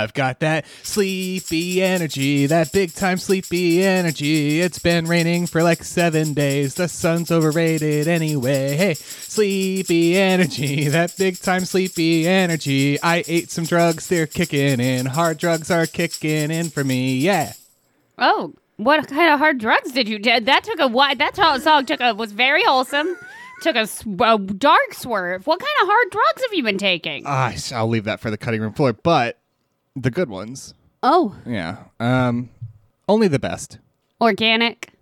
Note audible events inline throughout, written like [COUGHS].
I've got that sleepy energy, that big time sleepy energy. It's been raining for like seven days. The sun's overrated anyway. Hey, sleepy energy, that big time sleepy energy. I ate some drugs, they're kicking in. Hard drugs are kicking in for me. Yeah. Oh, what kind of hard drugs did you? That took a wide? That song took a was very wholesome. Took a dark swerve. What kind of hard drugs have you been taking? Ah, I'll leave that for the cutting room floor, but the good ones. oh, Yeah. Um, only the best. organic.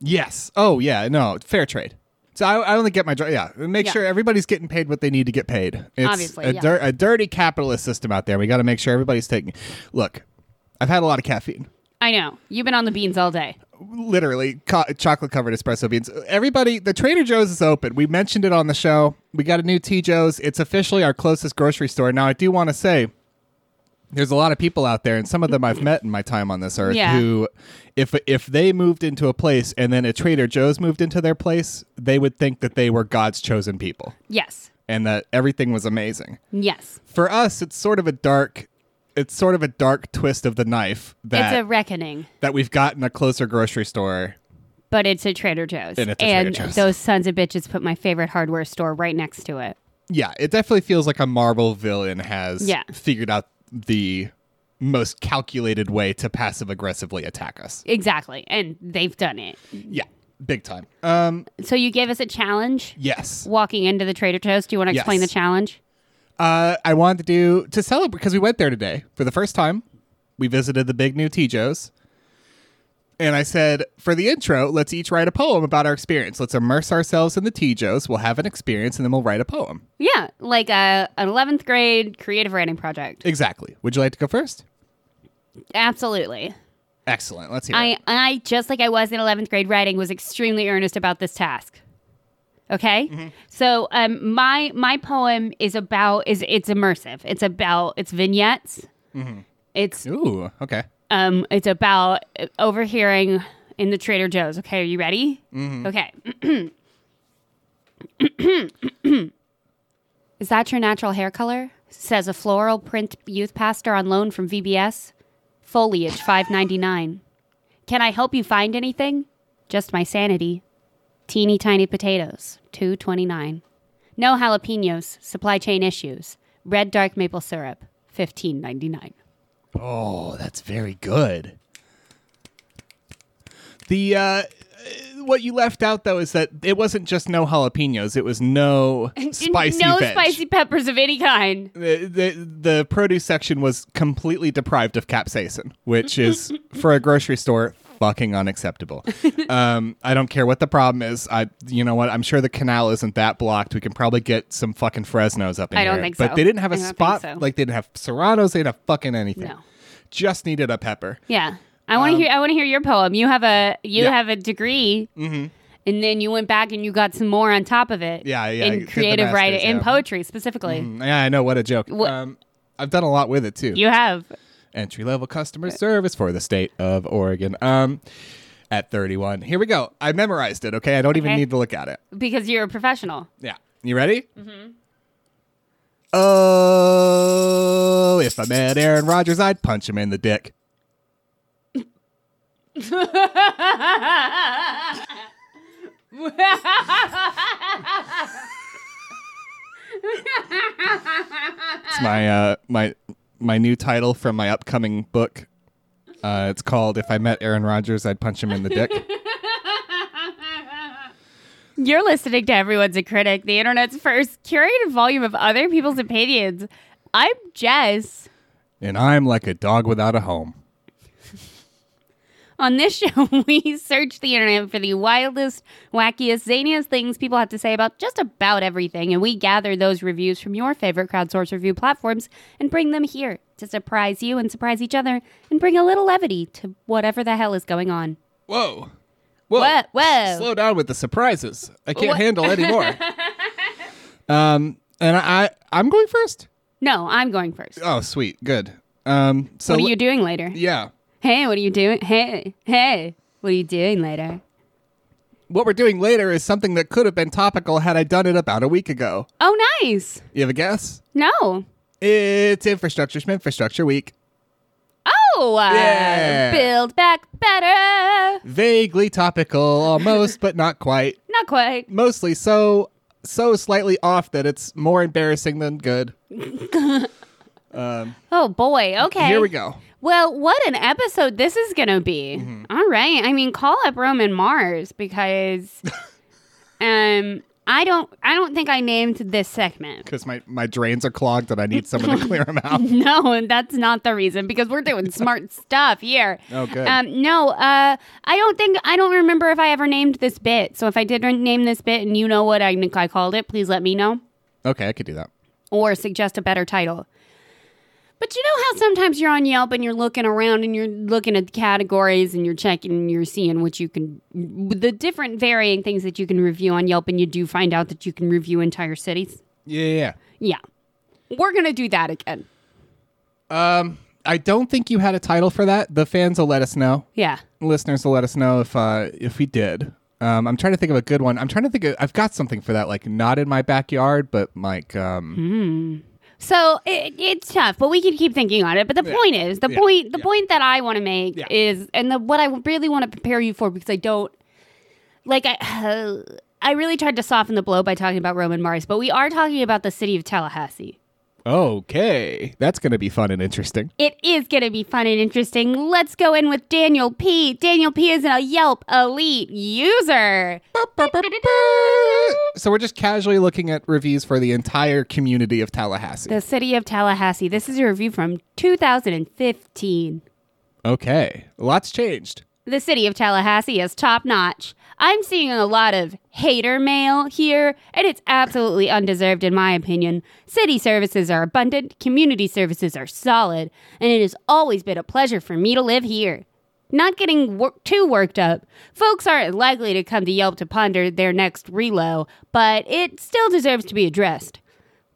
Yes. Oh, yeah. No, fair trade. So I, I only get my yeah. Make Yeah. sure everybody's getting paid what they need to get paid. It's Obviously, a, yeah. dir- a dirty capitalist system out there. We got to make sure everybody's taking. Look, I've had a lot of caffeine. I know you've been on the beans all day. Literally, co- chocolate covered espresso beans. Everybody, the Trader Joe's is open. We mentioned it on the show. We got a new T Joe's. It's officially our closest grocery store. Now, I do want to say, there's a lot of people out there, and some of them I've met in my time on this earth, Yeah. who, if if they moved into a place and then a Trader Joe's moved into their place, they would think that they were God's chosen people Yes, and that everything was amazing. yes. For us, it's sort of a dark. It's sort of a dark twist of the knife that it's a reckoning, that we've gotten a closer grocery store but it's a Trader Joe's, And it's a Trader and Joe's. those sons of bitches put my favorite hardware store right next to it. yeah, it definitely feels like a Marvel villain has Yeah. figured out the most calculated way to passive aggressively attack us. Exactly, and they've done it. Yeah, big time. Um, So you gave us a challenge yes. walking into the Trader Joe's. Do you want to explain the challenge? Uh, I wanted to do to celebrate because we went there today for the first time. We visited the big new T Joe's. And I said, for the intro, let's each write a poem about our experience. Let's immerse ourselves in the T Joe's. We'll have an experience and then we'll write a poem. Yeah, like a an eleventh grade creative writing project. Exactly. Would you like to go first? Absolutely. Excellent. Let's hear it. I, I just like I was in 11th grade writing was extremely earnest about this task. Okay, Mm-hmm. so um, my my poem is about is it's immersive. It's about it's vignettes. Mm-hmm. It's Ooh, okay. Um it's about uh, overhearing in the Trader Joe's. Okay, are you ready? Okay. [CLEARS THROAT] is that your natural hair color? Says a floral print youth pastor on loan from VBS. Foliage 5.99. Can I help you find anything? Just my sanity. Teeny tiny potatoes 2.29. No jalapenos. Supply chain issues. Red dark maple syrup 15.99. Oh, that's very good. The uh what you left out though is that it wasn't just no jalapenos, it was no [LAUGHS] spicy no veg. spicy peppers of any kind. The, the the produce section was completely deprived of capsaicin, which is [LAUGHS] for a grocery store fucking unacceptable. [LAUGHS] um, I don't care what the problem is. I, you know what? I'm sure the canal isn't that blocked. We can probably get some fucking Fresnos up in I don't here. think But they didn't have a spot. so. Like they didn't have serranos. They didn't have fucking anything. No. Just needed a pepper. Yeah. I want to hear I want to hear your poem. You have a you Um, Yeah. have a degree. And then you went back and you got some more on top of it. Yeah, yeah, In creative writing, masters, in poetry specifically. Mm, Yeah, I know. What a joke. Um, I've done a lot with it too. You have. Entry level customer service for the state of Oregon. Um, at 31. Here we go. I memorized it. Okay, I don't even need to look at it. Because you're a professional. Yeah. You ready? Mm-hmm. Oh, if I met Aaron Rodgers, I'd punch him in the dick. [LAUGHS] It's my uh my my new title from my upcoming book. Uh, it's called "If I Met Aaron Rodgers, I'd Punch Him in the Dick." [LAUGHS] You're listening to Everyone's a Critic, the internet's first curated volume of other people's opinions. I'm Jess. and I'm like a dog without a home. On this [LAUGHS] show, we search the internet for the wildest, wackiest, zaniest things people have to say about just about everything, and we gather those reviews from your favorite crowdsource review platforms and bring them here to surprise you and surprise each other and bring a little levity to whatever the hell is going on. Whoa. Whoa. Whoa, whoa. Slow down with the surprises. I can't What? handle any more. [LAUGHS] um, and I, I'm going first. No, I'm going first. Oh, sweet. Good. Um, so what are you doing later? yeah. Hey, what are you doing? Hey, hey, what are you doing later? What we're doing later is something that could have been topical had I done it about a week ago. Oh, nice. You have a guess? No. It's infrastructure infrastructure week. Oh, uh, Yeah. build back better. Vaguely topical, almost, but not quite. [LAUGHS] Not quite. Mostly so so slightly off that it's more embarrassing than good. [LAUGHS] Oh boy. Okay. Here we go. Well, what an episode this is going to be. Mm-hmm. All right. I mean, call up Roman Mars because [LAUGHS] um I don't I don't think I named this segment. Because my, my drains are clogged and I need someone to clear them [LAUGHS] out. No, and that's not the reason because we're doing [LAUGHS] smart stuff here. Oh, good. Um, no, uh, I don't think I don't remember if I ever named this bit. So if I did name this bit and you know what I I called it, please let me know Okay, I could do that. or suggest a better title. But you know how sometimes you're on Yelp and you're looking around and you're looking at the categories and you're checking and you're seeing what you can, the different varying things that you can review on Yelp, and you do find out that you can review entire cities. Yeah, yeah, Yeah, we're gonna do that again. Um, I don't think you had a title for that. The fans will let us know. Yeah. Listeners will let us know if uh, if we did. Um, I'm trying to think of a good one. I'm trying to think. Of, I've got something for that, like not in my backyard, but like um, So it, it's tough, but we can keep thinking on it. But the Yeah. point is, the Yeah. point, the Yeah. point that I want to make is, and the what I really want to prepare you for because I don't like I. [SIGHS] I really tried to soften the blow by talking about Roman Mars, but we are talking about the city of Tallahassee. Okay, that's gonna be fun and interesting. It is going to be fun and interesting. Let's go in with Daniel P. Daniel P is a Yelp elite user. So we're just casually looking at reviews for the entire community of Tallahassee. The city of Tallahassee. This is a review from 2015. Okay, lots changed. The city of Tallahassee is top notch. I'm seeing a lot of hater mail here, and it's absolutely undeserved in my opinion. City services are abundant, community services are solid, and it has always been a pleasure for me to live here. Not getting wor- too worked up, folks aren't likely to come to Yelp to ponder their next relo, but it still deserves to be addressed.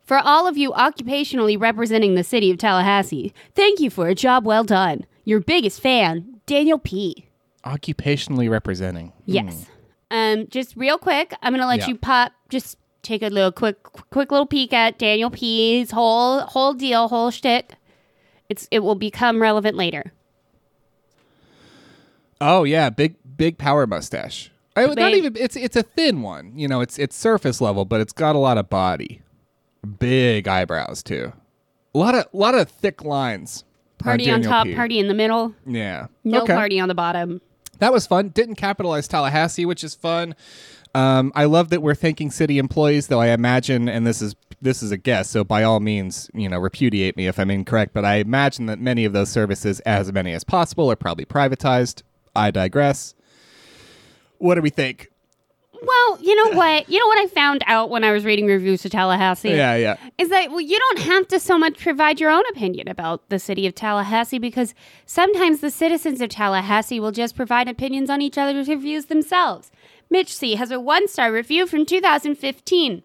For all of you occupationally representing the city of Tallahassee, thank you for a job well done. Your biggest fan, Daniel P. Occupationally representing. Hmm. Yes. Um, just real quick, I'm gonna let Yeah. you pop. Just take a little quick, quick little peek at Daniel P's whole whole deal, whole shtick. It's it will become relevant later. Oh yeah, big big power mustache. I, not even it's it's a thin one. You know, it's it's surface level, but it's got a lot of body. Big eyebrows too. A lot of a lot of thick lines. Party on Daniel top, P. party in the middle. Yeah. No okay. party on the bottom. That was fun. Didn't capitalize Tallahassee, which is fun. Um, I love that we're thanking city employees, though I imagine, and this is this is a guess, so by all means, you know, repudiate me if I'm incorrect, but I imagine that many of those services, as many as possible, are probably privatized. I digress. What do we think? Well, you know what? You know what I found out when I was reading reviews to Tallahassee? Yeah, yeah. is that well, you don't have to so much provide your own opinion about the city of Tallahassee because sometimes the citizens of Tallahassee will just provide opinions on each other's reviews themselves. Mitch C has a one star review from 2015.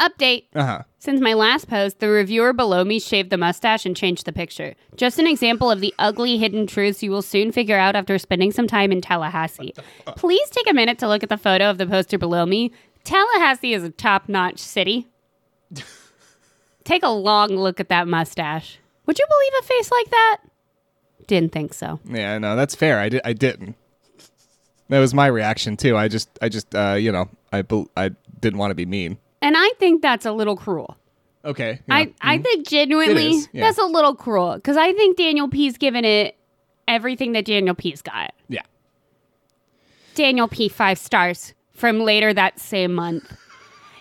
Update. Uh huh. Since my last post, the reviewer below me shaved the mustache and changed the picture. Just an example of the ugly hidden truths you will soon figure out after spending some time in Tallahassee. [LAUGHS] Please take a minute to look at the photo of the poster below me. Tallahassee is a top notch city. [LAUGHS] take a long look at that mustache. Would you believe a face like that? Didn't think so. Yeah, no, that's fair. I, di- I didn't. That was my reaction too. I just, I just, uh, you know, I, bel I didn't want to be mean. And I think that's a little cruel. Okay. yeah. I, I think genuinely yeah. that's a little cruel because I think Daniel P's given it everything that Daniel P's got. yeah. Daniel P. five stars from later that same month.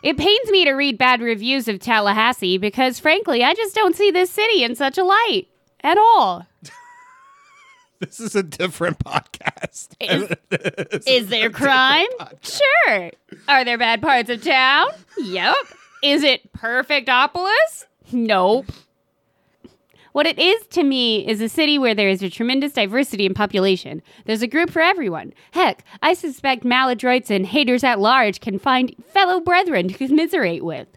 It pains me to read bad reviews of Tallahassee because, frankly, I just don't see this city in such a light at all. [LAUGHS] This is a different podcast. Is, [LAUGHS] is there crime? Sure. Are there bad parts of town? Yep. Is it Perfectopolis? Nope. What it is to me is a city where there is a tremendous diversity in population. There's a group for everyone. Heck, I suspect maladroits and haters at large can find fellow brethren to commiserate with.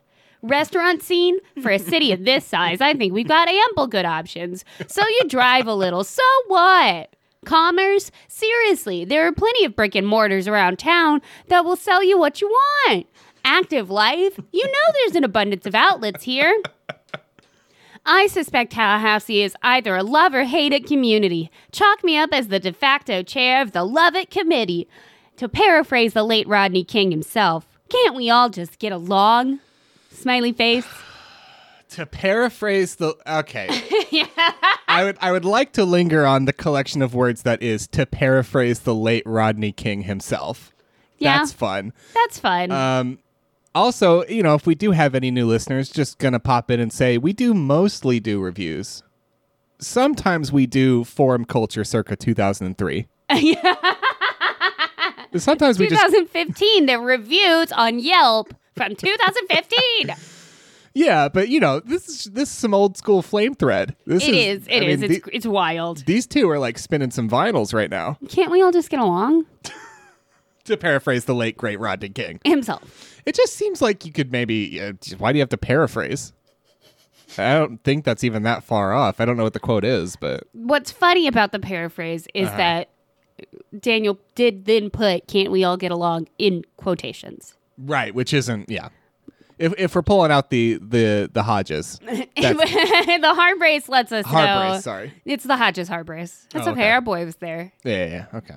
Restaurant scene for a city of this size, I think we've got ample good options. So you drive a little, so what? Commerce? Seriously, there are plenty of brick and mortars around town that will sell you what you want. Active life? You know there's an abundance of outlets here. I suspect Tallahassee is either a love or hate it community. Chalk me up as the de facto chair of the Love It Committee. To paraphrase the late Rodney King himself, can't we all just get along? Smiley face. to paraphrase the okay. [LAUGHS] I would I would like to linger on the collection of words that is to paraphrase the late Rodney King himself. Yeah. That's fun. That's fun. Um also, you know, if we do have any new listeners, just gonna pop in and say we do mostly do reviews. Sometimes we do forum culture circa 2003. yeah. [LAUGHS] Sometimes we just 2015, the reviews on Yelp from 2015. yeah, but you know this is this is some old school flame thread. This It is. It I is. mean, It's, the- it's wild. these two are like spinning some vinyls right now. Can't we all just get along? [LAUGHS] To paraphrase the late great Rodney King, Himself. it just seems like you could maybe. Uh, why do you have to paraphrase? I don't think that's even that far off. I don't know what the quote is, but What's funny about the paraphrase is Uh-huh. that Daniel did then put "Can't we all get along" in quotations. Right, which isn't yeah. If if we're pulling out the the the Hodges, [LAUGHS] [LAUGHS] the heart brace lets us heart know. brace. Sorry. It's the Hodges heart brace. That's Oh, okay. okay. Our boy was there. Yeah, yeah, yeah. Okay.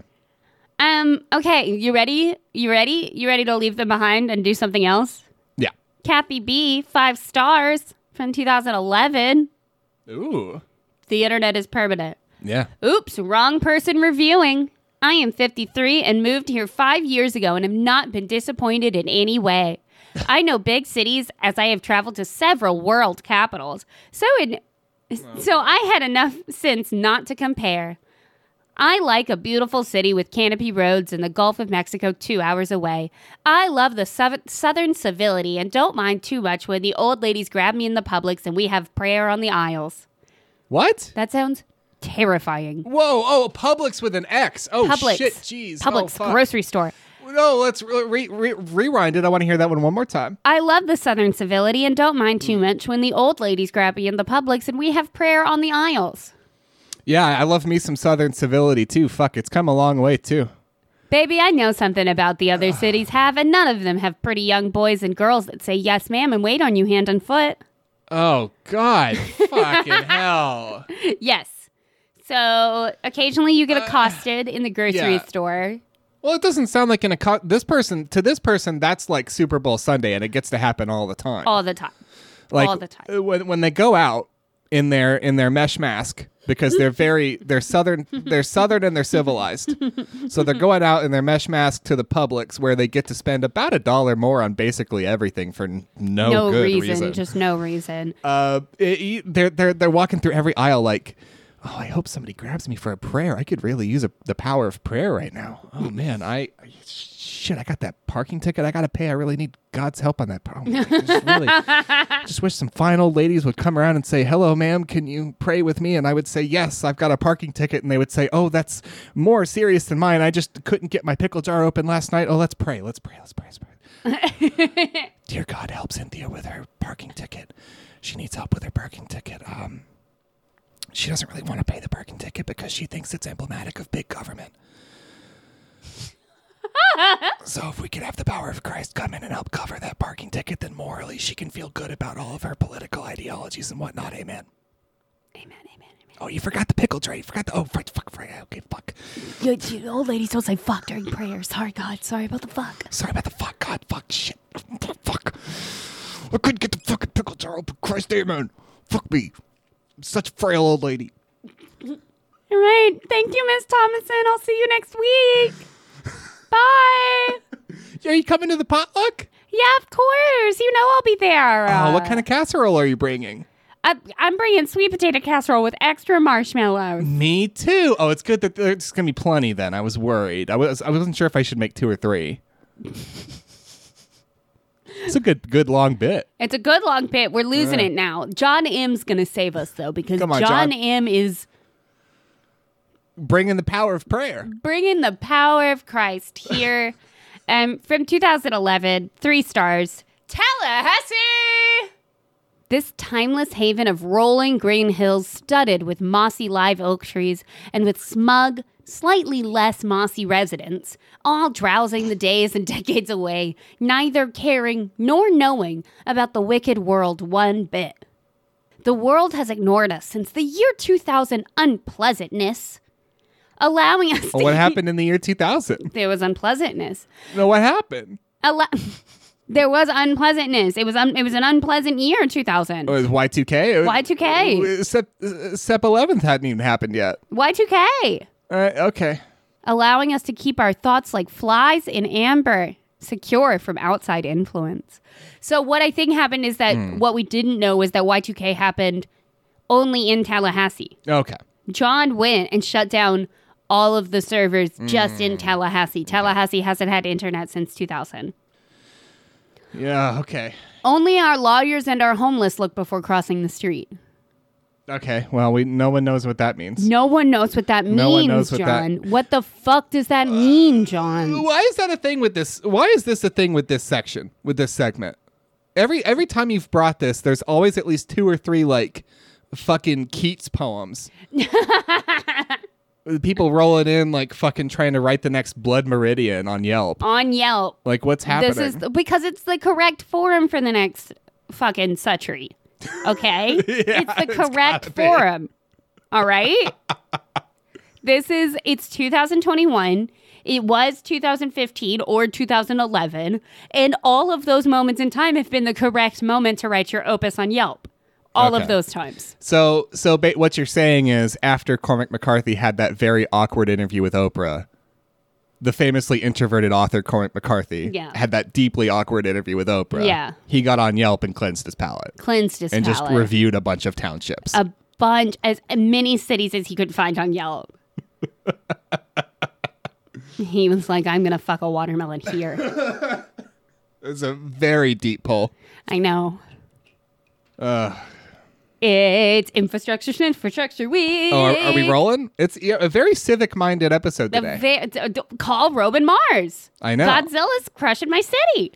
Um. Okay. You ready? You ready? You ready to leave them behind and do something else? Yeah. Kathy B. Five stars from 2011. Ooh. The internet is permanent. Yeah. Oops, wrong person reviewing. I am 53 and moved here five years ago and have not been disappointed in any way. I know big cities as I have traveled to several world capitals. So in so I had enough sense not to compare. I like a beautiful city with canopy roads and the Gulf of Mexico two hours away. I love the sou- southern civility and don't mind too much when the old ladies grab me in the Publix and we have prayer on the aisles. What? That sounds terrifying. Whoa! Oh, Publix with an X. Oh Publix. shit! Jeez. Oh, Publix Oh, grocery store. No, let's re- re- rewind it. I want to hear that one one more time. I love the southern civility and don't mind too mm. much when the old ladies grab me in the Publix and we have prayer on the aisles. Yeah, I love me some Southern civility too. Fuck, it's come a long way too. Baby, I know something about the other [SIGHS] cities have, and none of them have pretty young boys and girls that say yes, ma'am, and wait on you hand and foot. Oh God, fucking [LAUGHS] hell! Yes. So occasionally you get accosted in the grocery Uh, yeah. store. Well, it doesn't sound like an acco- this person to this person that's like Super Bowl Sunday, and it gets to happen all the time. all the time. like all the time. uh, when when they go out in their in their mesh mask because they're very they're southern they're southern and they're civilized. [LAUGHS] so they're going out in their mesh mask to the Publix where they get to spend about a dollar more on basically everything for no, no good reason, reason. just no reason. uh, it- they're they're they're walking through every aisle like. Oh, I hope somebody grabs me for a prayer. I could really use a, the power of prayer right now. Oh man, I shit, I got that parking ticket I got to pay. I really need God's help on that. Oh, man, just really [LAUGHS] just wish some fine old ladies would come around and say, "Hello, ma'am, can you pray with me?" And I would say, "Yes, I've got a parking ticket." And they would say, "Oh, that's more serious than mine. I just couldn't get my pickle jar open last night. Oh, let's pray. Let's pray. Let's pray. Let's pray." [LAUGHS] Dear God, help Cynthia with her parking ticket. She needs help with her parking ticket. Um, she doesn't really want to pay the parking ticket because she thinks it's emblematic of big government. [LAUGHS] so if we could have the power of Christ come in and help cover that parking ticket, then morally she can feel good about all of her political ideologies and whatnot. Amen. Amen, amen, amen. Oh, you forgot the pickle jar. You forgot the. Oh, fuck, fuck, fuck. Okay, fuck. You, you old ladies don't say fuck during prayer. Sorry, God. Sorry about the fuck. Sorry about the fuck. God, fuck, shit. Fuck. I couldn't get the fucking pickle jar open. Christ, amen. Fuck me. Such a frail old lady. [LAUGHS] All right. Thank you, Miss Thomason. I'll see you next week. [LAUGHS] Bye. Are you coming to the potluck? Yeah, of course. You know I'll be there. Oh, what kind of casserole are you bringing? I, I'm bringing sweet potato casserole with extra marshmallows. Me too. Oh, it's good that there's gonna be plenty. Then I was worried. I was I wasn't sure if I should make two or three. [LAUGHS] it's a good good long bit. It's a good long bit. We're losing it now. John M's gonna save us though because Come on, John, John. M is Bringing the power of prayer. bringing the power of Christ here. [LAUGHS] um, from 2011, three stars, Tallahassee. This timeless haven of rolling green hills studded with mossy live oak trees and with smug, slightly less mossy residents, all drowsing the days and [LAUGHS] decades away, neither caring nor knowing about the wicked world one bit. The world has ignored us since the year 2000 unpleasantness, allowing us to what [LAUGHS] happened in the year 2000? there was unpleasantness. No, what happened? [LAUGHS] There was unpleasantness. It was un- it was an unpleasant year 2000. Oh, it was Y2K. Y2K. Uh, Sep, Sep 11th hadn't even happened yet. Y2K. All right, okay. Allowing us to keep our thoughts like flies in amber, secure from outside influence. So what I think happened is that hmm. what we didn't know was that Y2K happened only in Tallahassee. Okay. John went and shut down all of the servers just in hmm. Tallahassee. Tallahassee hasn't had internet since 2000. Yeah, okay. Only our lawyers and our homeless look before crossing the street. Okay. Well, we no one knows what that means. No one knows what that means, No one knows what that- John. What the fuck does that mean, John? Why is that a thing with this? Why is this a thing with this section? With this segment? Every every time you've brought this, there's always at least two or three like fucking Keats poems. [LAUGHS] People rolling in like fucking trying to write the next Blood Meridian on Yelp. On Yelp. Like what's happening? This is because it's the correct forum for the next fucking Suttree. Okay? [LAUGHS] it's the correct forum. All right? [LAUGHS] this is it's 2021. It was 2015 or 2011, and all of those moments in time have been the correct moment to write your opus on Yelp. All of those times. So, so ba- what you're saying is, after Cormac McCarthy had that very awkward interview with Oprah, the famously introverted author Cormac McCarthy Yeah. had that deeply awkward interview with Oprah. Yeah. he got on Yelp and cleansed his palate Cleansed his and just reviewed a bunch of townships. a bunch as many cities as he could find on Yelp. [LAUGHS] he was like, I'm gonna fuck a watermelon here. [LAUGHS] it's a very deep pull. I know. It's infrastructure [LAUGHS] infrastructure week. Oh, are, are we rolling? It's yeah, a very civic-minded episode The today. va- d- d- call Roman Mars. I know. Godzilla's crushing my city.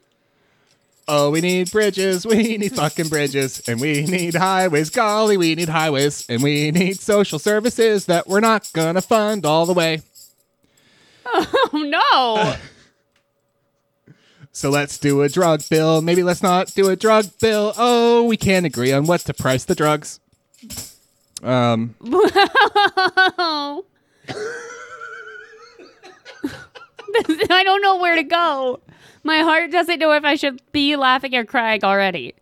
oh, we need bridges. We need fucking bridges, and we need highways. Golly, we need highways, and we need social services that we're not gonna fund all the way. [LAUGHS] Oh no. [LAUGHS] So let's do a drug bill. Maybe let's not do a drug bill. Oh, we can't agree on what to price the drugs. Um. [LAUGHS] I don't know where to go. My heart doesn't know if I should be laughing or crying already.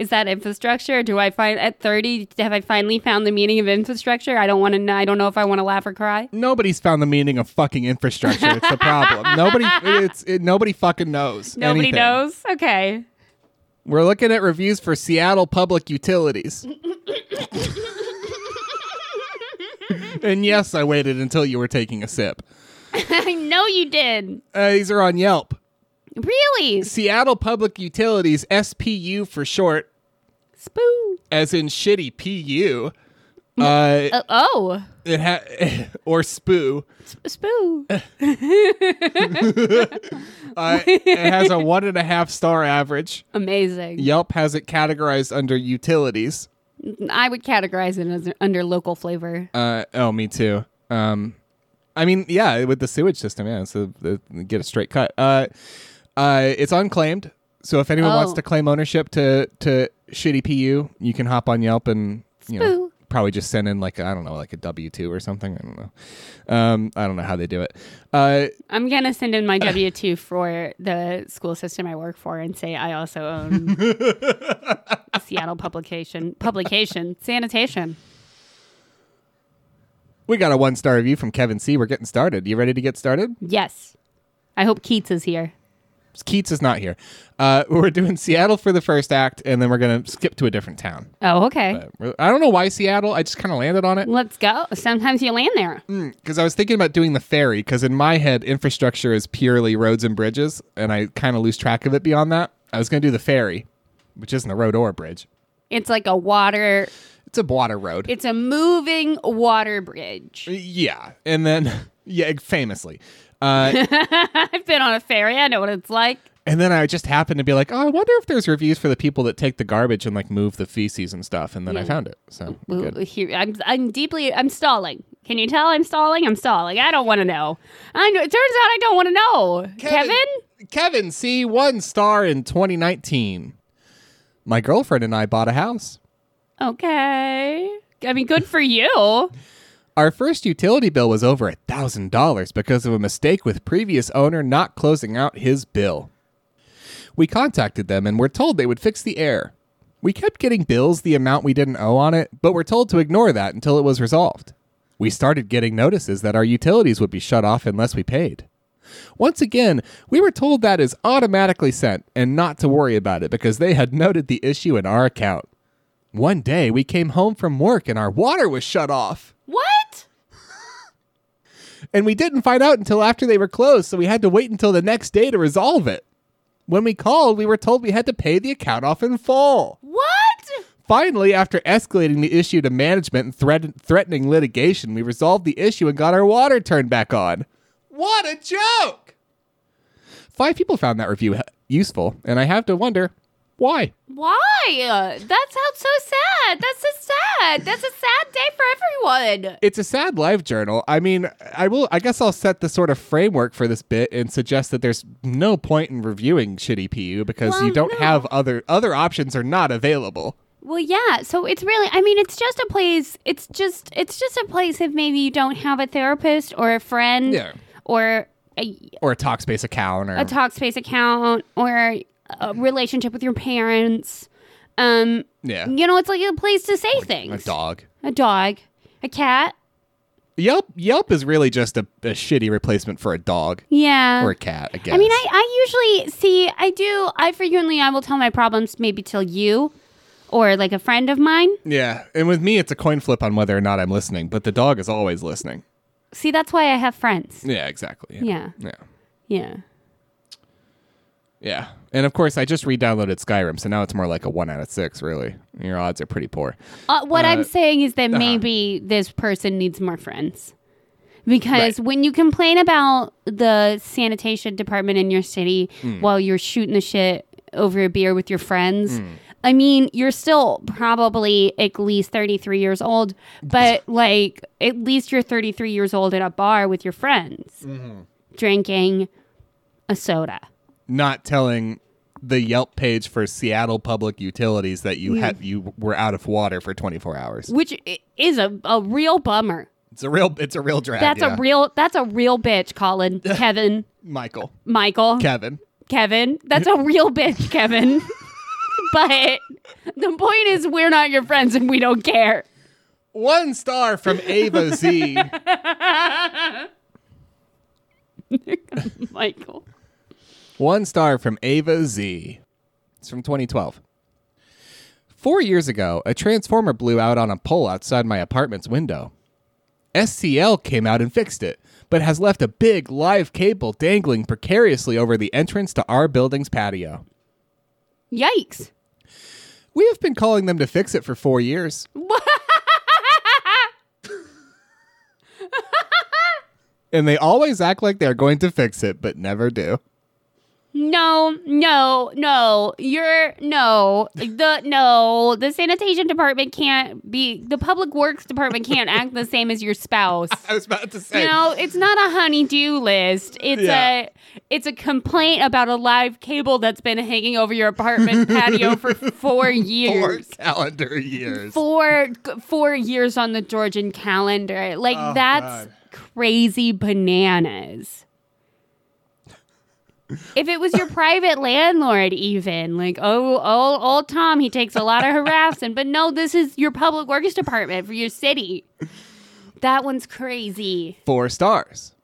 Is that infrastructure? Do I find at 30 have I finally found the meaning of infrastructure? I don't want to know. I don't know if I want to laugh or cry. nobody's found the meaning of fucking infrastructure. It's the problem. [LAUGHS] nobody, it's it, nobody fucking knows. Nobody anything. knows. Okay. We're looking at reviews for Seattle Public Utilities. [LAUGHS] and yes, I waited until you were taking a sip. [LAUGHS] I know you did. Uh, these are on Yelp. Really? Seattle Public Utilities, SPU for short, Spoo. as in shitty PU. Uh, Uh, oh. it ha- [LAUGHS] or SPU. Spoo. [LAUGHS] Uh, it has a one and a half star average. Amazing. Yelp has it categorized under utilities. I would categorize it as under local flavor. Uh, oh, me too. Um, I mean, yeah, with the sewage system, yeah, so the, get a straight cut. Uh, uh, it's unclaimed, so if anyone wants Oh. to claim ownership to to shitty PU, you can hop on Yelp and you know Spoo. probably just send in like I don't know, like a W two or something. I don't know. Um, I don't know how they do it. Uh, I'm gonna send in my W two for the school system I work for and say I also own [LAUGHS] Seattle publication publication sanitation. we got a one star review from Kevin C. We're getting started. You ready to get started? Yes, I hope Keats is here. Keats is not here. Uh, [LAUGHS] we're doing Seattle for the first act, and then we're gonna skip to a different town. Oh, okay. But I don't know why Seattle. I just kind of landed on it Let's go. Sometimes you land there. because I was thinking about doing the ferry. Because in my head, infrastructure is purely roads and bridges, and I kind of lose track of it beyond that. I was gonna do the ferry, which isn't a road or a bridge. It's like a water. It's a water road. It's a moving water bridge. yeah, and then [LAUGHS] yeah, famously. Uh, [LAUGHS] I've been on a ferry. I know what it's like. And then I just happened to be like, oh, I wonder if there's reviews for the people that take the garbage and like move the feces and stuff. And then I found it. So Ooh, good. Here, I'm, I'm deeply. I'm stalling. Can you tell I'm stalling? I'm stalling. I don't want to know. I know. It turns out I don't want to know. Kevin? Kevin, see one star in 2019. My girlfriend and I bought a house. Okay. I mean, good for you. Our first utility bill was over a thousand dollars because of a mistake with previous owner not closing out his bill. We contacted them and were told they would fix the error. We kept getting bills the amount we didn't owe on it, but were told to ignore that until it was resolved. We started getting notices that our utilities would be shut off unless we paid. Once again, we were told that is automatically sent and not to worry about it because they had noted the issue in our account. One day we came home from work and our water was shut off. And we didn't find out until after they were closed, so we had to wait until the next day to resolve it. When we called, we were told we had to pay the account off in full. What? Finally, after escalating the issue to management and threat- threatening litigation, we resolved the issue and got our water turned back on. What a joke! Five people found that review useful, and I have to wonder why. Why? That sounds so sad. That's so sad. That's a sad day for everyone. It's a sad life journal. I mean, I will. I guess I'll set the sort of framework for this bit and suggest that there's no point in reviewing shitty PU because Well, you don't no. have other other options are not available. Well, yeah. So it's really, I mean, it's just a place. It's just, it's just a place if maybe you don't have a therapist or a friend, Yeah. or a, Or a Talkspace account or a Talkspace account, or a relationship with your parents. Um, yeah, you know, it's like a place to say a things. A dog. A dog, a cat. Yelp Yelp is really just a, a shitty replacement for a dog Yeah. or a cat. I guess. I mean, I, I usually see, I do, I frequently, I will tell my problems maybe till you or like a friend of mine. yeah, and with me, it's a coin flip on whether or not I'm listening, but the dog is always listening. See, that's why I have friends. Yeah, exactly. Yeah. yeah. Yeah. Yeah. And of course, I just re downloaded Skyrim, so now it's more like a one out of six, really. Your odds are pretty poor. Uh, what I'm Uh, saying is uh-huh. that maybe this person needs more friends. Because Right. when you complain about the sanitation department in your city Hmm. while you're shooting the shit over a beer with your friends, Hmm. I mean, you're still probably at least 33 years old, but [LAUGHS] like at least you're 33 years old at a bar with your friends Mm-hmm. drinking a soda. Not telling the Yelp page for Seattle Public Utilities that you mm. had you were out of water for 24 hours. Which is a, a real bummer. It's a real it's a real drag. That's yeah. a real that's a real bitch, Colin, [LAUGHS] Kevin, Michael, Michael, Kevin. Kevin. That's a real bitch, Kevin. [LAUGHS] [LAUGHS] but the point is, we're not your friends and we don't care. One star from Ava Z. Michael. One star from Ava Z. It's from 2012. Four years ago, a transformer blew out on a pole outside my apartment's window. SCL came out and fixed it, but has left a big live cable dangling precariously over the entrance to our building's patio. Yikes. We have been calling them to fix it for four years. [LAUGHS] and they always act like they're going to fix it, but never do. No, no, no. You're no. The no. The sanitation department can't be the public works department can't [LAUGHS] act the same as your spouse. I was about to say. You know, it's not a honey-do list. It's Yeah. a it's a complaint about a live cable that's been hanging over your apartment patio [LAUGHS] for four years, four calendar years. Four four years on the Georgian calendar. Like Oh, that's God. crazy bananas. If it was your private landlord, even like oh, old old Tom, he takes a lot of harassment, but no, this is your public works department for your city. That one's crazy. Four stars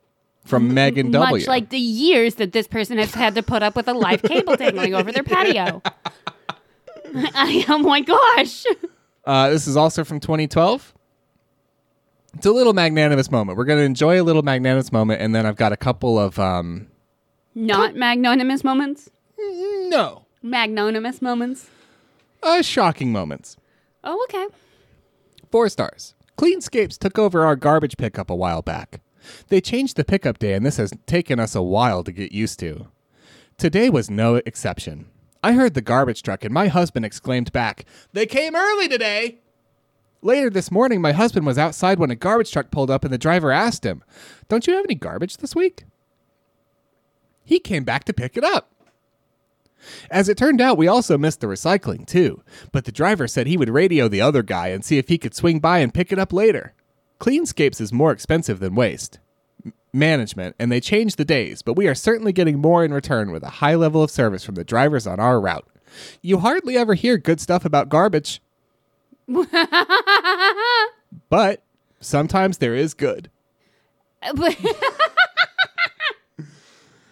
from Megan W. Much like the years that this person has had to put up with a live cable dangling over their patio. [LAUGHS] I, oh my gosh. Uh, this is also from 2012. It's a little magnanimous moment. We're going to enjoy a little magnanimous moment, and then I've got a couple of um, Not magnanimous moments. no Magnanimous moments. uh, shocking moments. Oh, okay. Four stars. Cleanscapes took over our garbage pickup a while back. They changed the pickup day, and this has taken us a while to get used to. Today was no exception. I heard the garbage truck, and my husband exclaimed back, They came early today! Later this morning, my husband was outside when a garbage truck pulled up, and the driver asked him, Don't you have any garbage this week? He came back to pick it up. As it turned out, we also missed the recycling too, but the driver said he would radio the other guy and see if he could swing by and pick it up later. Cleanscapes is more expensive than waste M- management, and they change the days, but we are certainly getting more in return with a high level of service from the drivers on our route. You hardly ever hear good stuff about garbage, [LAUGHS] but sometimes there is good. [LAUGHS]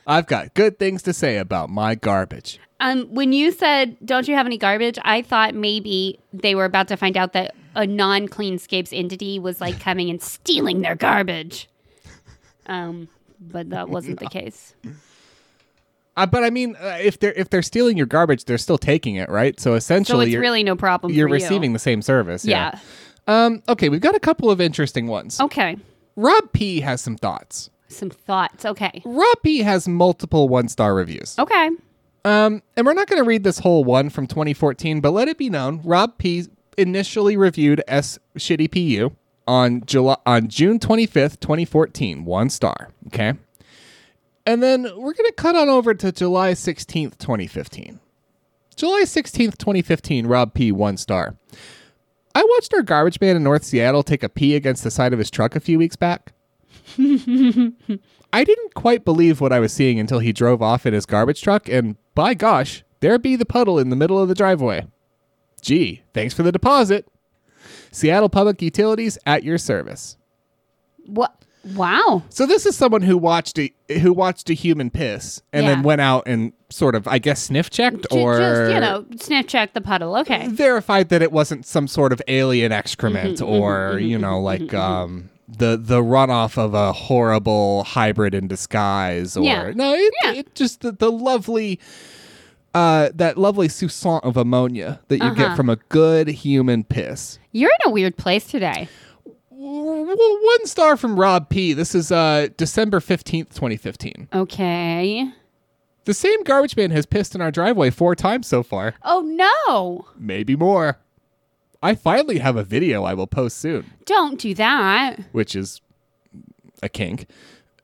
I've got good things to say about my garbage. um, when you said, "Don't you have any garbage?" I thought maybe they were about to find out that a non-cleanscapes entity was like coming and stealing their garbage. Um, but that wasn't the [LAUGHS] case. Uh, but I mean, uh, if they're if they're stealing your garbage, they're still taking it, right? So So essentially, it's you're, really no problem. you're for you. receiving the same service. Yeah. Um. Okay, we've got a couple of interesting ones. Okay. Rob P has some thoughts. Some thoughts. Okay. Rob P has multiple one star reviews. Okay. Um, and we're not going to read this whole one from 2014, but let it be known, Rob P initially reviewed S Shitty PU on July on June 25th, 2014, one star. Okay. And then we're going to cut on over to July 16th, 2015. July 16th, 2015, Rob P, one star. I watched our garbage man in North Seattle take a pee against the side of his truck a few weeks back. [LAUGHS] I didn't quite believe what I was seeing until he drove off in his garbage truck, and by gosh, there be the puddle in the middle of the driveway. Gee, thanks for the deposit. Seattle Public Utilities at your service. What? Wow. So this is someone who watched a who watched a human piss and Yeah. then went out and sort of, I guess, sniff checked or just you know, sniff check the puddle. Okay. verified that it wasn't some sort of alien excrement Mm-hmm, mm-hmm or mm-hmm, you mm-hmm, know like um the the runoff of a horrible hybrid in disguise or Yeah. no it, Yeah. it just the, the lovely uh that lovely sousson of ammonia that you get Uh-huh. from a good human piss You're in a weird place today. One star from rob p this is uh december 15th 2015 Okay. the same garbage man has pissed in our driveway four times so far Oh no. maybe more i finally have a video i will post soon Don't do that. which is a kink.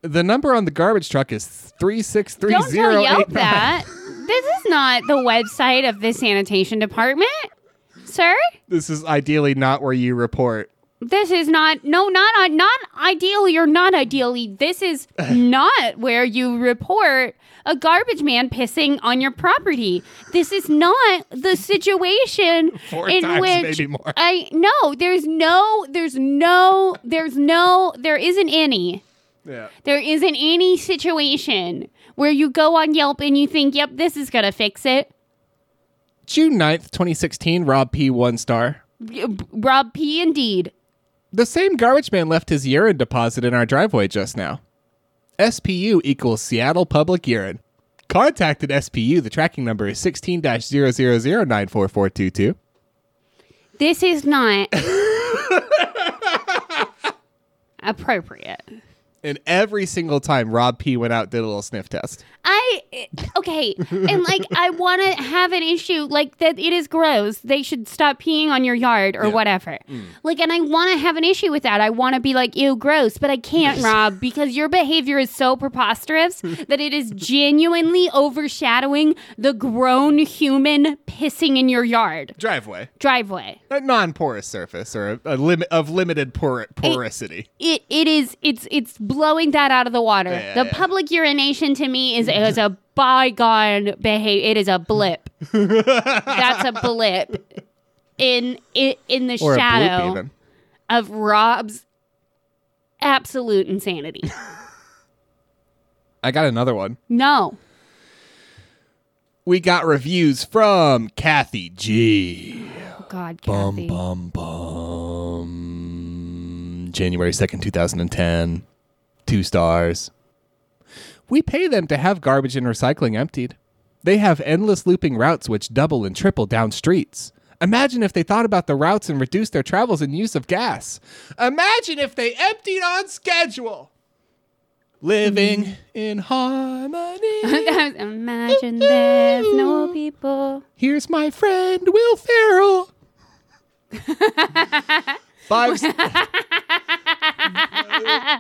The number on the garbage truck is three six three Don't zero tell Yelp eight nine. that. this is not the website of the sanitation department, sir. This is ideally not where you report. This is not no not uh, not ideally or not ideally. This is [LAUGHS] not where you report a garbage man pissing on your property. This is not the situation [LAUGHS] Four in times, which maybe more. I no. There's no. There's no. There's no. There isn't any. Yeah. There isn't any situation where you go on Yelp and you think, "Yep, this is gonna fix it." June 9th, 2016, Rob P. one star. Rob P. Indeed. The same garbage man left his urine deposit in our driveway just now. SPU equals Seattle Public Urine. Contacted SPU. The tracking number is 16 94422. This is not [LAUGHS] appropriate. And every single time Rob P. went out, did a little sniff test. I okay, and like I want to have an issue like that. It is gross. They should stop peeing on your yard or Yeah. whatever. Mm. Like, and I want to have an issue with that. I want to be like, ew, gross, but I can't, Rob, because your behavior is so preposterous [LAUGHS] that it is genuinely overshadowing the grown human pissing in your yard Driveway. driveway. A non porous surface or a, a limit of limited por- porosity. It it is it's it's blowing that out of the water. Yeah, the yeah. public urination to me is is a [LAUGHS] bygone behavior. It is a blip. That's a blip in in, in the or shadow of Rob's absolute insanity. [LAUGHS] I got another one. No. We got reviews from Kathy G. Oh, God, Bum Kathy. bum bum. January 2nd, 2010. Two stars. We pay them to have garbage and recycling emptied. They have endless looping routes which double and triple down streets. Imagine if they thought about the routes and reduced their travels and use of gas. Imagine if they emptied on schedule. Living mm-hmm. in harmony. [LAUGHS] Imagine there's no people. Here's my friend Will Ferrell. [LAUGHS] Five.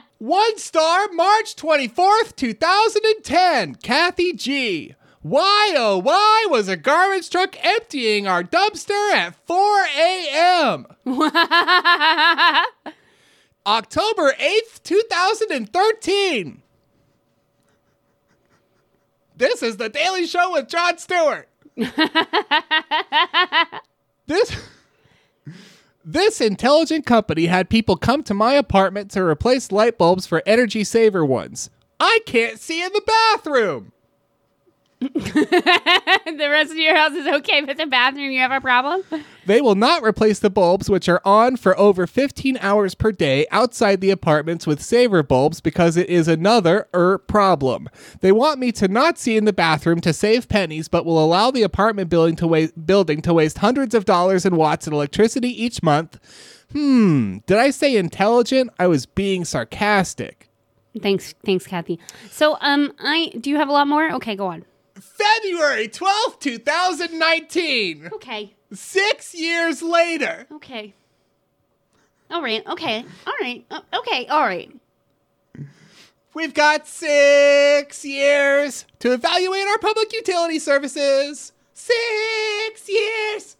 [LAUGHS] One star, March 24th, 2010. Kathy G. Why, oh, why was a garbage truck emptying our dumpster at 4 a.m.? [LAUGHS] October 8th, 2013. This is the Daily Show with Jon Stewart. [LAUGHS] this this intelligent company had people come to my apartment to replace light bulbs for energy saver ones. I can't see in the bathroom. [LAUGHS] the rest of your house is okay, but the bathroom, you have a problem? They will not replace the bulbs, which are on for over 15 hours per day outside the apartments with saver bulbs because it is another er problem. They want me to not see in the bathroom to save pennies, but will allow the apartment building to, wa- building to waste hundreds of dollars in watts in electricity each month. Hmm, did I say intelligent? I was being sarcastic. Thanks, thanks, Kathy. So, um, I do you have a lot more? Okay, go on. February 12th, 2019. Okay, Six years later. okay. All right, okay, all right, uh, okay, all right. We've got six years to evaluate our public utility services. Six years.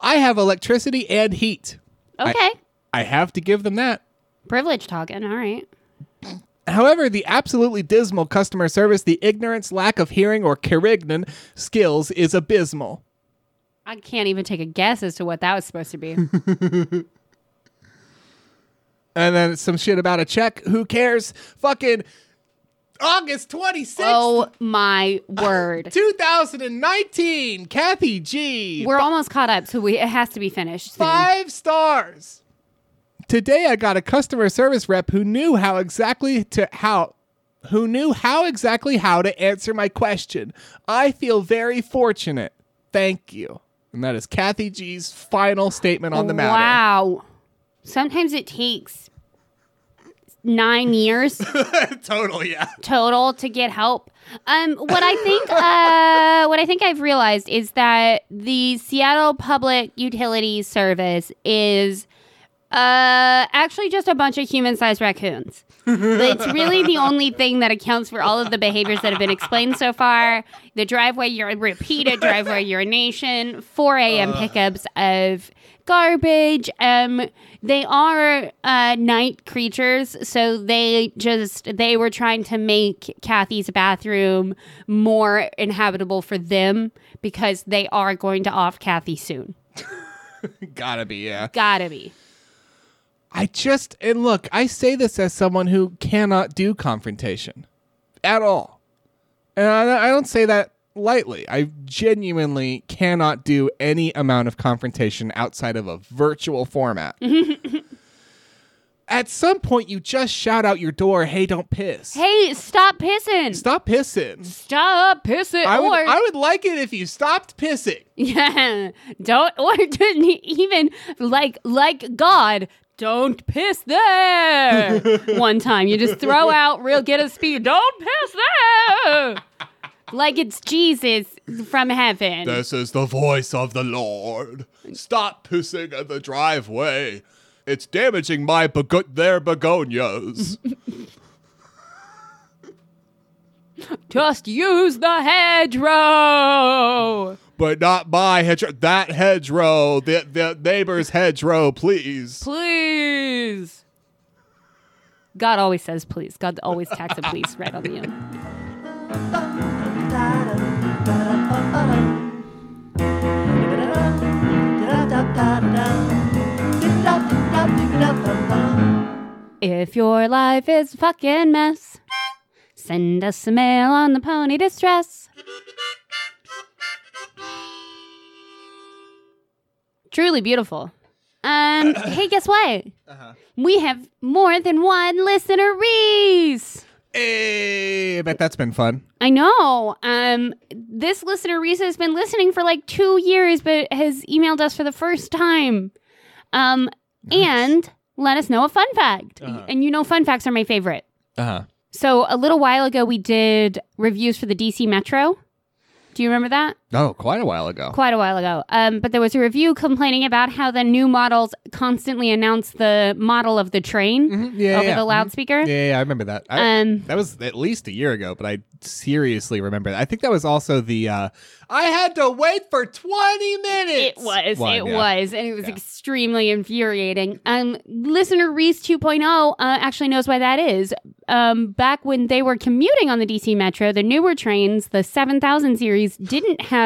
I have electricity and heat. Okay. I have to give them that. Privilege talking, all right. However, the absolutely dismal customer service, the ignorance, lack of hearing, or Carignan skills is abysmal. I can't even take a guess as to what that was supposed to be. [LAUGHS] And then some shit about a check. Who cares? Fucking August 26th, oh my word. [LAUGHS] 2019. Kathy G. We're almost caught up, so we it has to be finished. soon. Five stars. Today I got a customer service rep who knew how exactly to how who knew how exactly how to answer my question. I feel very fortunate. Thank you. And that is Kathy G's final statement on the matter. Wow. Sometimes it takes nine years [LAUGHS] Total, yeah. total to get help. Um, what I think, uh, what I think I've realized is that the Seattle Public Utilities Service is uh, actually just a bunch of human-sized raccoons. it's really the [LAUGHS] only thing that accounts for all of the behaviors that have been explained so far. The driveway, your repeated driveway urination, 4 a.m. pickups of garbage. Um, they are uh, night creatures, so they just they were trying to make Kathy's bathroom more inhabitable for them because they are going to off Kathy soon. [LAUGHS] Gotta be, yeah. Gotta be. I just, and look, I say this as someone who cannot do confrontation at all. And I, I don't say that lightly. I genuinely cannot do any amount of confrontation outside of a virtual format. [LAUGHS] at some point, you just shout out your door, hey, don't piss. Hey, stop pissing! Stop pissing. Stop pissing! I would, I would like it if you stopped pissing. [LAUGHS] yeah, don't or [LAUGHS] didn't even like like God. Don't piss there. [LAUGHS] One time, you just throw out real get a speed. Don't piss there. Like it's Jesus from heaven. This is the voice of the Lord. Stop pissing in the driveway. It's damaging my bego- their begonias. [LAUGHS] Just use the hedgerow. but not my hedgerow. That hedgerow. The, the neighbor's hedgerow, please. Please. God always says please. God always tacks a please right on the end. If your life is a fucking mess, Send us a mail on the pony distress. Truly beautiful. Um, [COUGHS] hey, guess what? Uh-huh. We have more than one listener Reese. Hey, I bet that's been fun. I know. Um, this listener Reese has been listening for like two years, but has emailed us for the first time. Um, and let us know a fun fact. Uh-huh. And you know, fun facts are my favorite. Uh huh. So a little while ago, we did reviews for the DC Metro. Do you remember that? Oh, quite a while ago. Quite a while ago. Um, but there was a review complaining about how the new models constantly announce the model of the train Mhm. Yeah, over yeah. the loudspeaker. Mhm. Yeah, yeah, I remember that. I, Um, that was at least a year ago, but I seriously remember that. I think that was also the uh I had to wait for 20 minutes. It was. one, it was. And it was extremely infuriating. Um, listener Reese 2.0 uh, actually knows why that is. Um, back when they were commuting on the DC Metro, the newer trains, the 7000 series, didn't have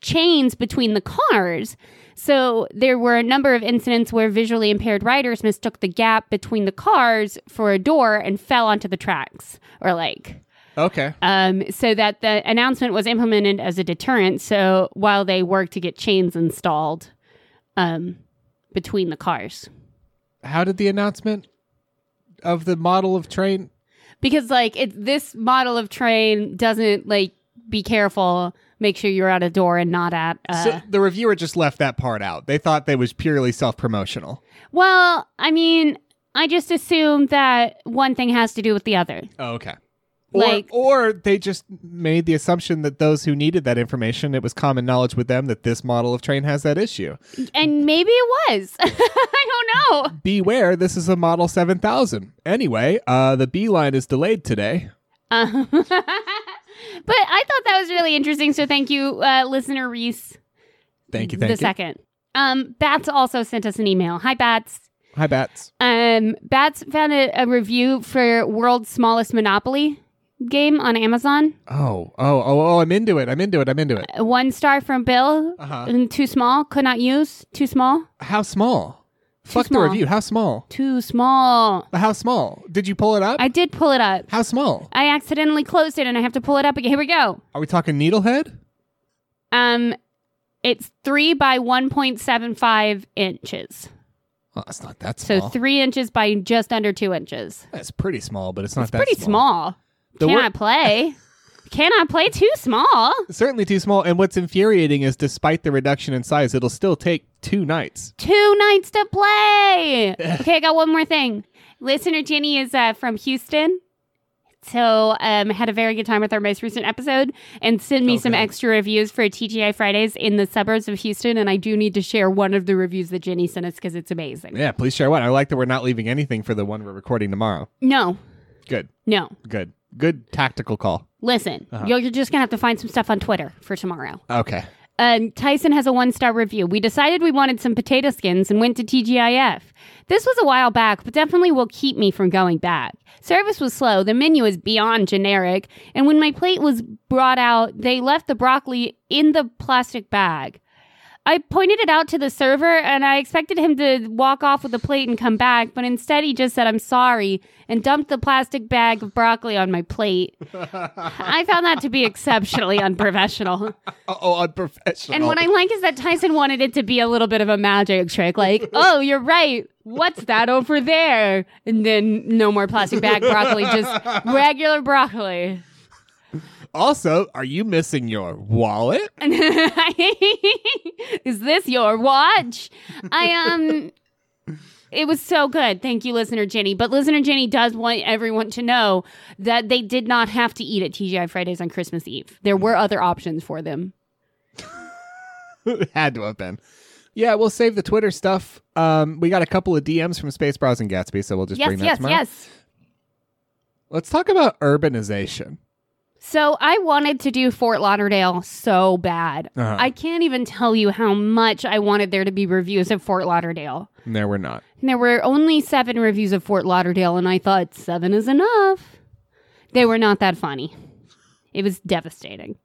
chains between the cars. So there were a number of incidents where visually impaired riders mistook the gap between the cars for a door and fell onto the tracks or like Okay. um, so that the announcement was implemented as a deterrent. So while they worked to get chains installed um, between the cars, How did the announcement of the model of train because like it, this model of train doesn't like be careful, make sure you're at a door and not at. Uh, so the reviewer just left that part out. They thought that was purely self-promotional. well, I mean, I just assumed that one thing has to do with the other. Oh, okay. Or, Like- or they just made the assumption that those who needed that information, it was common knowledge with them that this model of train has that issue. And maybe it was. [LAUGHS] I don't know. Beware, this is a Model 7000. Anyway, uh, the B line is delayed today. Uh, [LAUGHS] but I thought that was really interesting. So thank you, uh, listener Reese. Thank you, thank the you. second. Um, Bats also sent us an email. Hi, Bats. Hi, Bats. Um, Bats found a, a review for World's Smallest Monopoly game on Amazon. Oh, oh, oh, oh, I'm into it. I'm into it. I'm into it. One star from Bill. Uh-huh. And too small. Could not use. Too small. How small? Fuck small. the review. How small? Too small. How small? Did you pull it up? I did pull it up. How small? I accidentally closed it and I have to pull it up again. Here we go. Are we talking needlehead? Um, it's three by 1.75 inches. Oh, it's not that small. So three inches by just under two inches. That's pretty small, but it's not that small. It's that pretty small. The Can wor- I play? [LAUGHS] Can I play too small? Certainly too small. And what's infuriating is despite the reduction in size, it'll still take two nights. Two nights to play. [LAUGHS] okay, I got one more thing. Listener Jenny is uh, from Houston. So um, had a very good time with our most recent episode and sent me some extra reviews for TGI Fridays in the suburbs of Houston. And I do need to share one of the reviews that Jenny sent us because it's amazing. Yeah, please share one. I like that we're not leaving anything for the one we're recording tomorrow. No, Good, no. good, good tactical call. Listen, Uh-huh. you're, you're just going to have to find some stuff on Twitter for tomorrow. Okay. Um, Tyson has a one star review. We decided we wanted some potato skins and went to TGIF. This was a while back, but definitely will keep me from going back. Service was slow, the menu is beyond generic, and when my plate was brought out, they left the broccoli in the plastic bag. I pointed it out to the server and I expected him to walk off with the plate and come back, but instead he just said, I'm sorry, and dumped the plastic bag of broccoli on my plate. [LAUGHS] I found that to be exceptionally unprofessional. Oh, unprofessional. And what I like is that Tyson wanted it to be a little bit of a magic trick, like, [LAUGHS] oh, you're right. What's that over there? And then no more plastic bag broccoli, just [LAUGHS] regular broccoli. Also, are you missing your wallet? [LAUGHS] is this your watch? I um it was so good. Thank you, listener Jenny. But listener Jenny does want everyone to know that they did not have to eat at TGI Fridays on Christmas Eve. There were other options for them. [LAUGHS] Had to have been. Yeah, we'll save the Twitter stuff. Um, we got a couple of DMs from Space Bros and Gatsby, so we'll just yes, bring that yes, tomorrow. yes. Let's talk about urbanization. So I wanted to do Fort Lauderdale so bad. Uh-huh. I can't even tell you how much I wanted there to be reviews of Fort Lauderdale. There we're not. And there were only seven reviews of Fort Lauderdale, and I thought seven is enough. They were not that funny. It was devastating.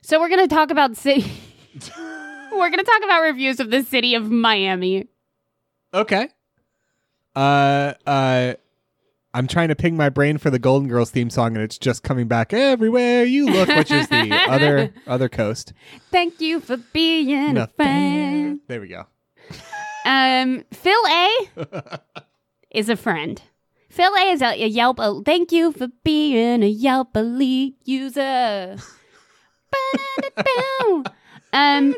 So we're going to talk about city. [LAUGHS] we're going to talk about reviews of the city of Miami. Okay. Uh, uh, I'm trying to ping my brain for the Golden Girls theme song, and it's just coming back everywhere you look, which is the [LAUGHS] other other coast. Thank you for being a friend. There we go. Um, Phil A [LAUGHS] is a friend. Phil A is a, a Yelp. A, thank you for being a Yelp elite user. [LAUGHS] Um,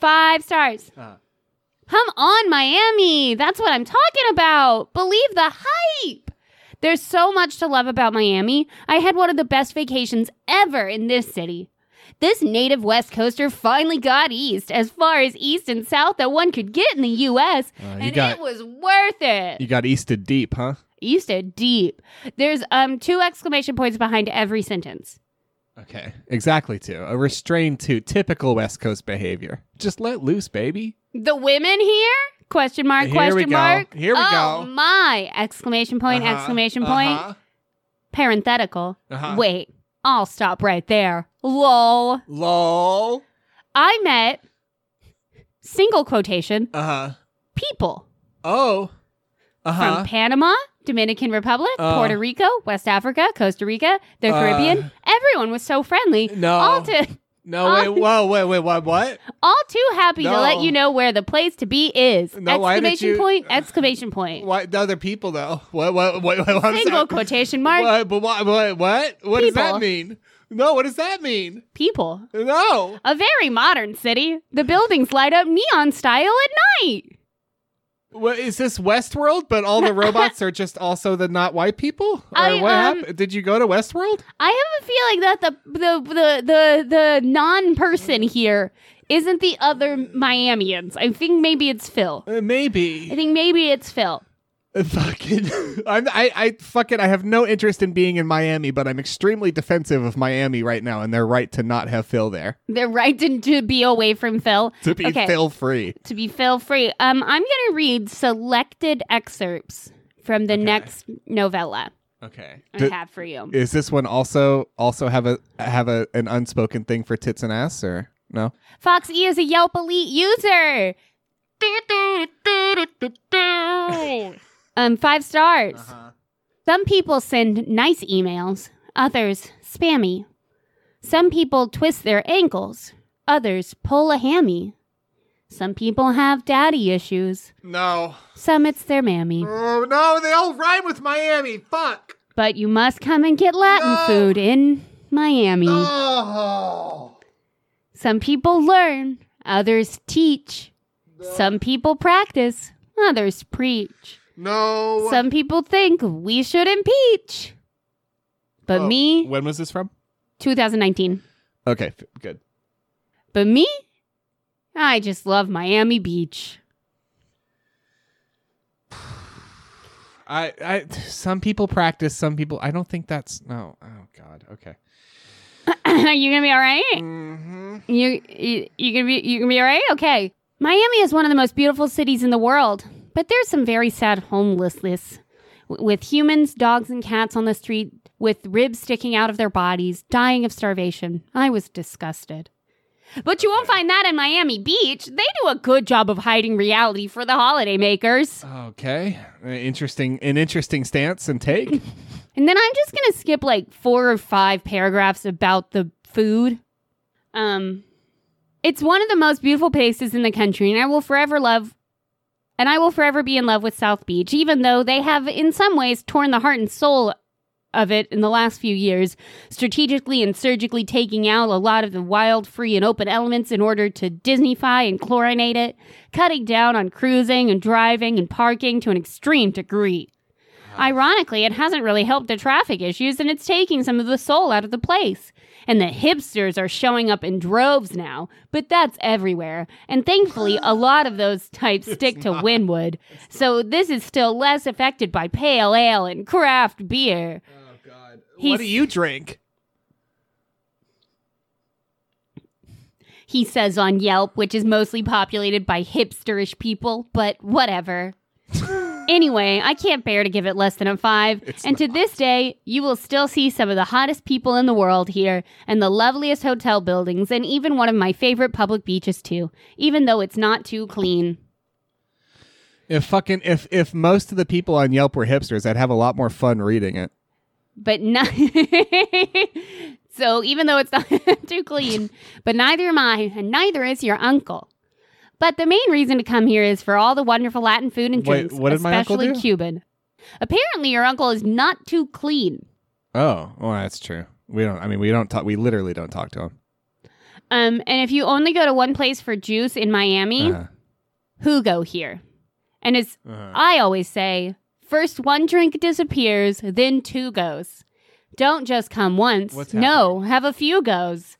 five stars. Uh. Come on, Miami. That's what I'm talking about. Believe the hype. There's so much to love about Miami. I had one of the best vacations ever in this city. This native West Coaster finally got east, as far as east and south that one could get in the U.S., Uh, and got- it was worth it. You got easted deep, huh? East and deep. There's um two exclamation points behind every sentence. Okay, exactly. two. a restrained to typical West Coast behavior. Just let loose, baby. The women here? Question mark, Here question we go. mark. Here we oh, go. my! Exclamation point, Uh-huh, exclamation point. uh-huh, Parenthetical. uh-huh. Wait, I'll stop right there. Lol. Lol. I met single quotation Uh huh. people Oh. Uh from huh. Panama, Dominican Republic, Uh. Puerto Rico, West Africa, Costa Rica, the Uh. Caribbean. Everyone was so friendly. No. All to No, wait, whoa, wait, wait, what, what? all too happy to let you know where the place to be is. No, why did exclamation you- point, exclamation point. Why, the other people, though? What, what, what, what, I'm Single quotation mark. What, but what, what, what? What does People. that mean? No, what does that mean? People. No. A very modern city. The buildings light up neon style at night. What, is this Westworld, but all the [LAUGHS] robots are just also the not white people? Or I, what um, happened? Did you go to Westworld? I have a feeling that the the the the, the non person here isn't the other Miamians. I think maybe it's Phil. Uh, I think maybe it's Phil. Fucking, [LAUGHS] I'm, I, I, fucking, I have no interest in being in Miami, but I'm extremely defensive of Miami right now, and their right to not have Phil there, They're right to, to be away from Phil. to be Okay. Phil free. To be Phil free. Um, I'm gonna read selected excerpts from the Okay. next novella Okay. I D- have for you. is this one also also have a have a an unspoken thing for tits and ass or no? Fox E is a Yelp Elite user. [LAUGHS] [LAUGHS] um, five stars. Uh-huh. Some people send nice emails, others spammy. Some people twist their ankles, others pull a hammy. Some people have daddy issues, No. some it's their mammy. Oh no, they all rhyme with Miami. Fuck. But you must come and get Latin No. food in Miami. Oh. Some people learn, others teach. Some people practice, others preach. No. Some people think we should impeach. But Oh, me, When was this from? 2019. Okay, good. But me, I just love Miami Beach. I, I, some people practice. Some people. I don't think that's no. Oh God. Okay. Are [COUGHS] you gonna be all right? Mm-hmm. You, you you gonna be you gonna be all right? Okay. Miami is one of the most beautiful cities in the world, but there's some very sad homelessness with humans, dogs, and cats on the street with ribs sticking out of their bodies, dying of starvation. I was disgusted. But you won't find that in Miami Beach. They do a good job of hiding reality for the holiday makers. Okay. Uh, interesting. An interesting stance and take. [LAUGHS] And then I'm just gonna skip like four or five paragraphs about the food. Um, it's one of the most beautiful places in the country, and I will forever love. And I will forever be in love with South Beach, even though they have, in some ways, torn the heart and soul of it in the last few years, strategically and surgically taking out a lot of the wild, free, and open elements in order to Disneyfy and chlorinate it, cutting down on cruising and driving and parking to an extreme degree. Uh-huh. Ironically, it hasn't really helped the traffic issues and it's taking some of the soul out of the place. And the hipsters are showing up in droves now, but that's everywhere. And thankfully, a [LAUGHS] lot of those types stick to Wynwood. So this is still less affected by pale ale and craft beer. Oh God. He's- what do you drink? He says on Yelp, which is mostly populated by hipsterish people, but whatever. [LAUGHS] anyway, I can't bear to give it less than a five. It's and to this day, you will still see some of the hottest people in the world here, and the loveliest hotel buildings, and even one of my favorite public beaches, too, even though it's not too clean. If fucking if if most of the people on Yelp were hipsters, I'd have a lot more fun reading it. but not. [LAUGHS] so even though it's [LAUGHS] not too clean, but neither am I, and neither is your uncle. But the main reason to come here is for all the wonderful Latin food and Wait, drinks, what did my uncle especially do? Cuban. Apparently, your uncle is not too clean. Oh, well, that's true. We don't. I mean, we don't talk. We literally don't talk to him. Um, and if you only go to one place for juice in Miami, Uh-huh. Hugo here. And as Uh-huh. I always say, first one drink disappears, then two goes. Don't just come once. What's no, have a few goes.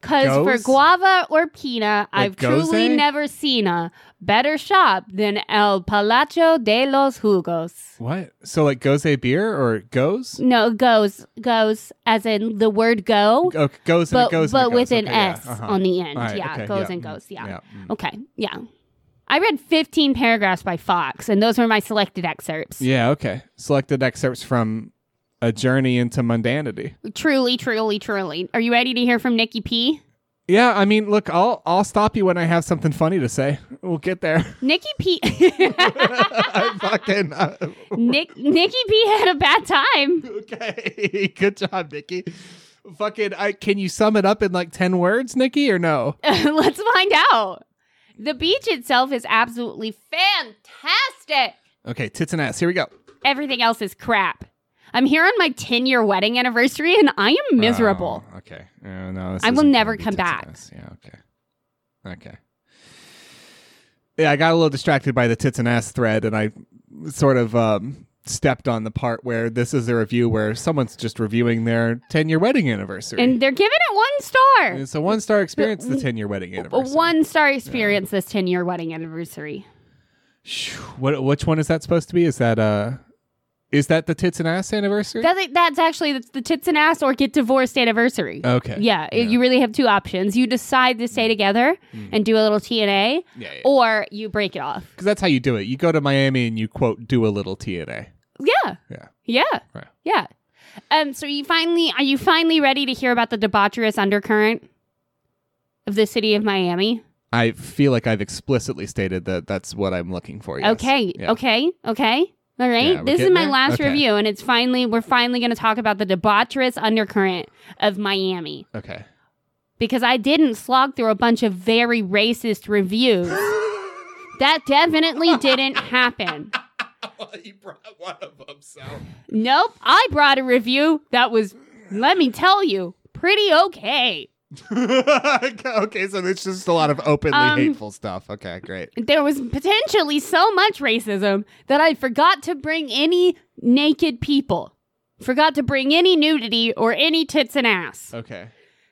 Cause for guava or pina, I've truly goze? never seen a better shop than El Palacio de los Jugos. What? So like goes a beer or goes? No, goes goes as in the word go, Oh, goes and but it goes. but and it with an Okay, yeah, S uh-huh. on the end. Right, yeah, okay, goes yeah, and mm, goes. Yeah. mm. Okay. Yeah. I read 15 paragraphs by Fox, and those were my selected excerpts. Yeah. Okay. Selected excerpts from a journey into mundanity. Truly, truly, truly. Are you ready to hear from Nikki P? Yeah. I mean, look, I'll I'll stop you when I have something funny to say. We'll get there. [LAUGHS] Nikki P. [LAUGHS] [LAUGHS] I fucking. uh, Nick Nikki P had a bad time. okay. Good job, Nikki. Fucking. I can you sum it up in like ten words, Nikki, or no? Let's find out. The beach itself is absolutely fantastic. Okay. Tits and ass. Here we go. Everything else is crap. I'm here on my 10 year wedding anniversary and I am miserable. Oh, okay. Uh, no, this I will never come back. ass. Yeah. Okay. Okay. Yeah, I got a little distracted by the tits and ass thread, and I sort of um, stepped on the part where this is a review where someone's just reviewing their 10 year wedding anniversary. And they're giving it one star. it's a one star experience, the 10 year wedding A anniversary. one star experience this 10 year wedding anniversary. What, which one is that supposed to be? Is that uh, is that the tits and ass anniversary? That's, that's actually the, the tits and ass or get divorced anniversary. okay. Yeah, you really have two options. You decide to stay together and do a little TNA, Yeah, yeah. or you break it off. Because that's how you do it. You go to Miami and you quote do a little TNA. Yeah, Yeah. yeah, Right. yeah. Um, so you finally are you finally ready to hear about the debaucherous undercurrent of the city of Miami? I feel like I've explicitly stated that that's what I'm looking for. Yes. Okay, Yeah. okay, okay. All right. Yeah, this is my there? last Okay. review, and it's finally we're finally going to talk about the debaucherous undercurrent of Miami Okay. because I didn't slog through a bunch of very racist reviews. [LAUGHS] that definitely didn't happen. [LAUGHS] you brought one of them, so. Nope, I brought a review that was, let me tell you, pretty okay. [LAUGHS] okay, so it's just a lot of openly Um, hateful stuff. Okay, great. There was potentially so much racism that I forgot to bring any naked people, forgot to bring any nudity or any tits and ass. Okay.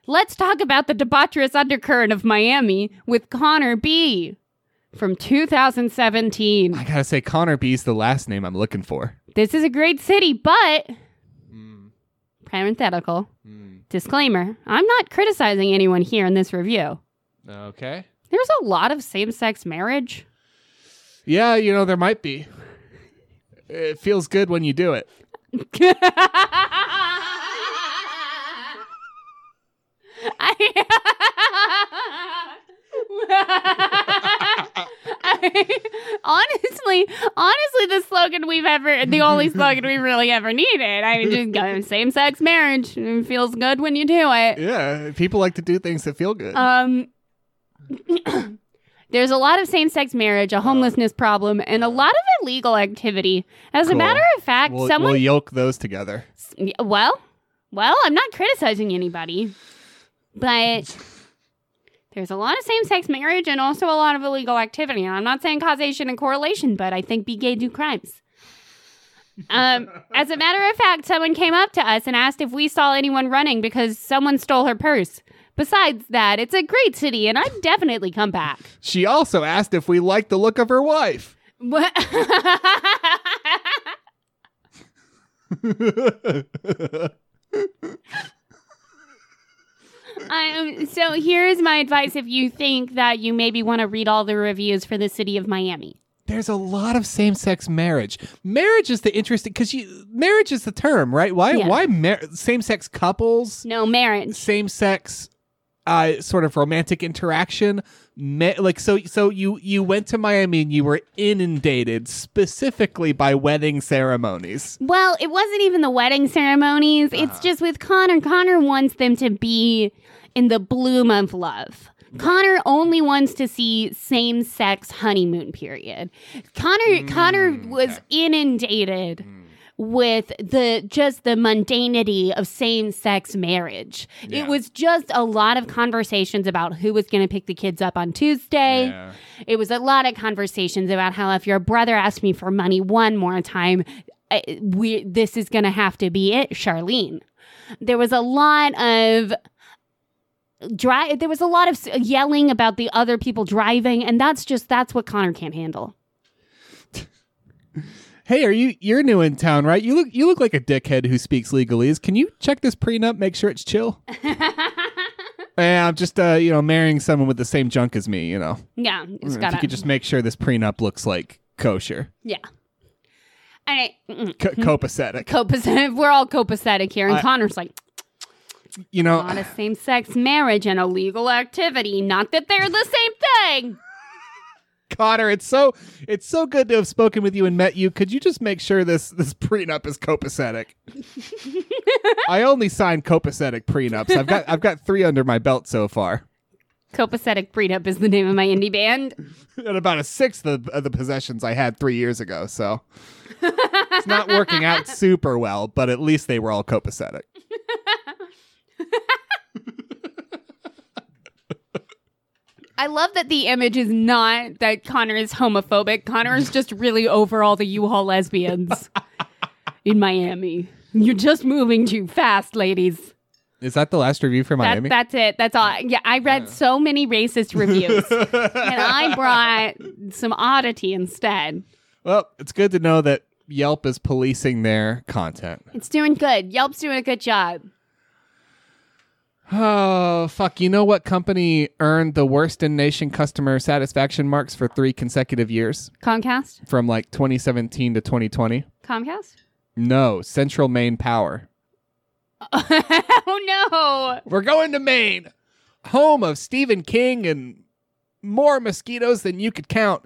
Let's talk about the debaucherous undercurrent of Miami with Connor B. from 2017. I gotta say, Connor B is the last name I'm looking for. This is a great city, but parenthetical hmm. disclaimer I'm not criticizing anyone here in this review. Okay. There's a lot of same sex marriage. Yeah, you know, there might be. It feels good when you do it. I, [LAUGHS] [LAUGHS] [LAUGHS] honestly, honestly, the slogan we've ever, the only [LAUGHS] slogan we really ever needed. I mean, just same sex marriage. It feels good when you do it. Yeah, people like to do things that feel good. Um, [COUGHS] there's a lot of same sex marriage, a homelessness problem, and a lot of illegal activity. As a matter of fact, we'll, someone we'll yoke those together. well, well, I'm not criticizing anybody, but there's a lot of same-sex marriage and also a lot of illegal activity. And I'm not saying causation and correlation, but I think be gay do crimes. Um, as a matter of fact, someone came up to us and asked if we saw anyone running because someone stole her purse. Besides that, it's a great city, and I'd definitely come back. She also asked if we liked the look of her wife. What? [LAUGHS] [LAUGHS] [LAUGHS] Um, so here's my advice if you think that you maybe want to read all the reviews for the city of Miami. There's a lot of same-sex marriage. Marriage is the interesting because you marriage is the term, right? Why? Yeah. Why mar- same-sex couples? No marriage. Same-sex. uh, sort of romantic interaction. Me- like so, so you you went to Miami and you were inundated specifically by wedding ceremonies. Well, it wasn't even the wedding ceremonies. It's just with Connor. Connor wants them to be in the bloom of love. Connor only wants to see same-sex honeymoon period. Connor mm, Connor was inundated mm. with the just the mundanity of same-sex marriage. Yeah. It was just a lot of conversations about who was going to pick the kids up on Tuesday. Yeah. It was a lot of conversations about how if your brother asked me for money one more time, I, we this is going to have to be it, Charlene. There was a lot of dri- there was a lot of yelling about the other people driving and that's just that's what Connor can't handle. [LAUGHS] Hey, are you you're new in town, right? You look you look like a dickhead who speaks legalese. Can you check this prenup, make sure it's chill? yeah, [LAUGHS] I'm just uh, you know, marrying someone with the same junk as me, you know. Yeah, it's if got you could just make sure this prenup looks like kosher. yeah. It, mm, C- copacetic. copacetic. [LAUGHS] We're all copacetic here, and I- Connor's like, You know, not a same-sex marriage and a legal activity. Not that they're the same thing. [LAUGHS] Connor, it's so it's so good to have spoken with you and met you. Could you just make sure this this prenup is copacetic? [LAUGHS] I only sign copacetic prenups. I've got I've got three under my belt so far, Copacetic Prenup is the name of my indie band. and about a sixth of, of the possessions I had three years ago. So it's not working out [LAUGHS] super well, but at least they were all copacetic. I love that the image is not that Connor is homophobic. Connor is just really over all the U-Haul lesbians [LAUGHS] in Miami. You're just moving too fast, ladies. Is that the last review for That, Miami? that's it. That's all. Yeah, I read so many racist reviews, [LAUGHS] and I brought some oddity instead. well, it's good to know that Yelp is policing their content. It's doing good. Yelp's doing a good job. Oh, fuck. You know what company earned the worst in nation customer satisfaction marks for three consecutive years Comcast. from like 2017 to 2020? Comcast. No, Central Maine Power. [LAUGHS] oh no. We're going to Maine, home of Stephen King and more mosquitoes than you could count.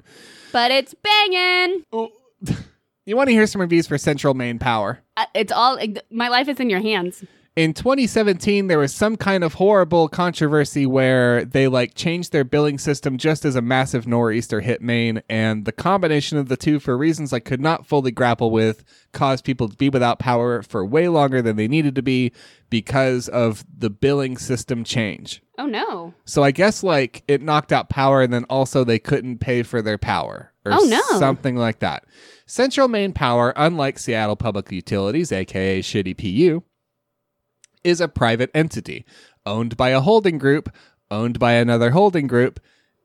But it's banging. Oh, [LAUGHS] you want to hear some reviews for Central Maine Power? Uh, It's all. My life is in your hands. In 2017 there was some kind of horrible controversy where they like changed their billing system just as a massive nor'easter hit Maine and the combination of the two for reasons I could not fully grapple with caused people to be without power for way longer than they needed to be because of the billing system change. Oh no. So I guess like it knocked out power and then also they couldn't pay for their power or Oh, no. something like that. Central Maine Power, unlike Seattle Public Utilities, aka Shitty PU, is a private entity owned by a holding group, owned by another holding group,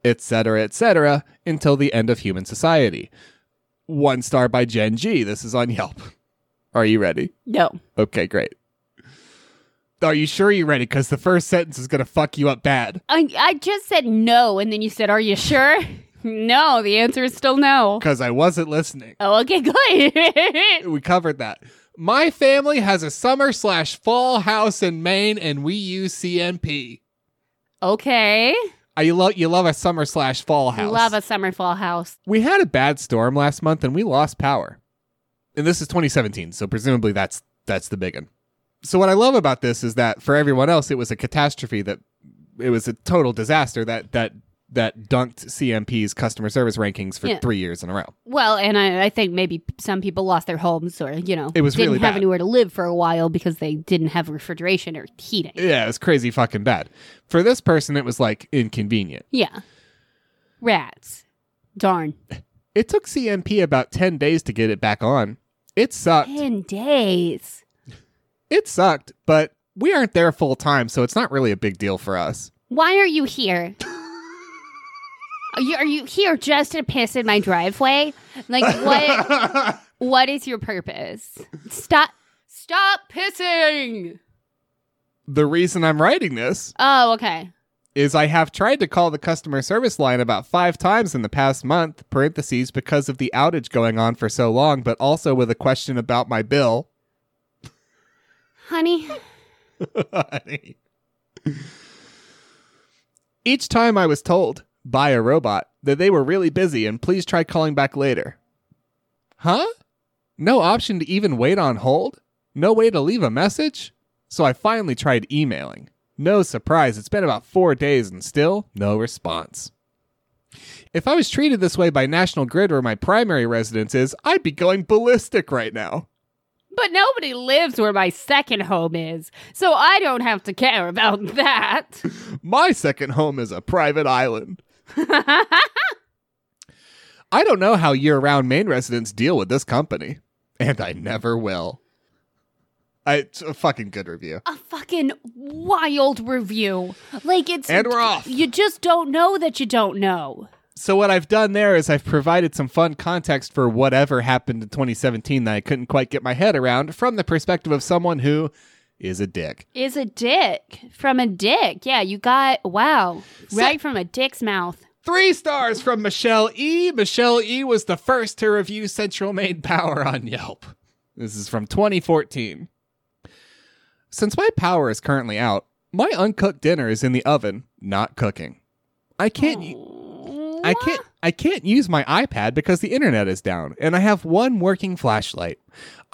etc., etc., until the end of human society. One star by Gen G. This is on Yelp. Are you ready? No. Okay, great. Are you sure you're ready? Because the first sentence is going to fuck you up bad. I I just said no, and then you said, "Are you sure?" [LAUGHS] no. The answer is still no. Because I wasn't listening. Oh, okay, [LAUGHS] good. We covered that. My family has a summer slash fall house in Maine, and we use CMP. okay. Uh, you love you love a summer slash fall house. Love a summer fall house. We had a bad storm last month, and we lost power. And this is 2017, so presumably that's that's the big one. So what I love about this is that for everyone else, it was a catastrophe. That it was a total disaster. That that that dunked CMP's customer service rankings for Yeah. three years in a row. Well, and I, I think maybe some people lost their homes, or you know, It was didn't really have bad. anywhere to live for a while because they didn't have refrigeration or heating. Yeah, it was crazy fucking bad. For this person, it was like inconvenient. Yeah. Rats. Darn. It took CMP about 10 days to get it back on. It sucked. Ten days. It sucked, but we aren't there full time, so it's not really a big deal for us. Why are you here? Are you, are you here just to piss in my driveway? Like what? [LAUGHS] what is your purpose? Stop! Stop pissing! The reason I'm writing this Oh, okay. is I have tried to call the customer service line about five times in the past month, parentheses, because of the outage going on for so long, but also with a question about my bill. Honey, [LAUGHS] Honey. Each time I was told by a robot that they were really busy and please try calling back later. Huh? No option to even wait on hold? No way to leave a message? So I finally tried emailing. No surprise, it's been about four days and still no response. If I was treated this way by National Grid, where my primary residence is, I'd be going ballistic right now. But nobody lives where my second home is, so I don't have to care about [LAUGHS] that. My second home is a private island. I don't know how year round Maine residents deal with this company, and I never will. I, it's a fucking good review. A fucking wild review. Like it's And we're off. You just don't know that you don't know. So what I've done there is I've provided some fun context for whatever happened in 2017 that I couldn't quite get my head around from the perspective of someone who is a dick. Is a dick from a dick. Yeah, you got wow. Right from a dick's mouth. Three stars from Michelle E. Michelle E. was the first to review Central Maine Power on Yelp. This is from 2014. Since my power is currently out, my uncooked dinner is in the oven, not cooking. I can't. I can't. I can't use my iPad because the internet is down, and I have one working flashlight.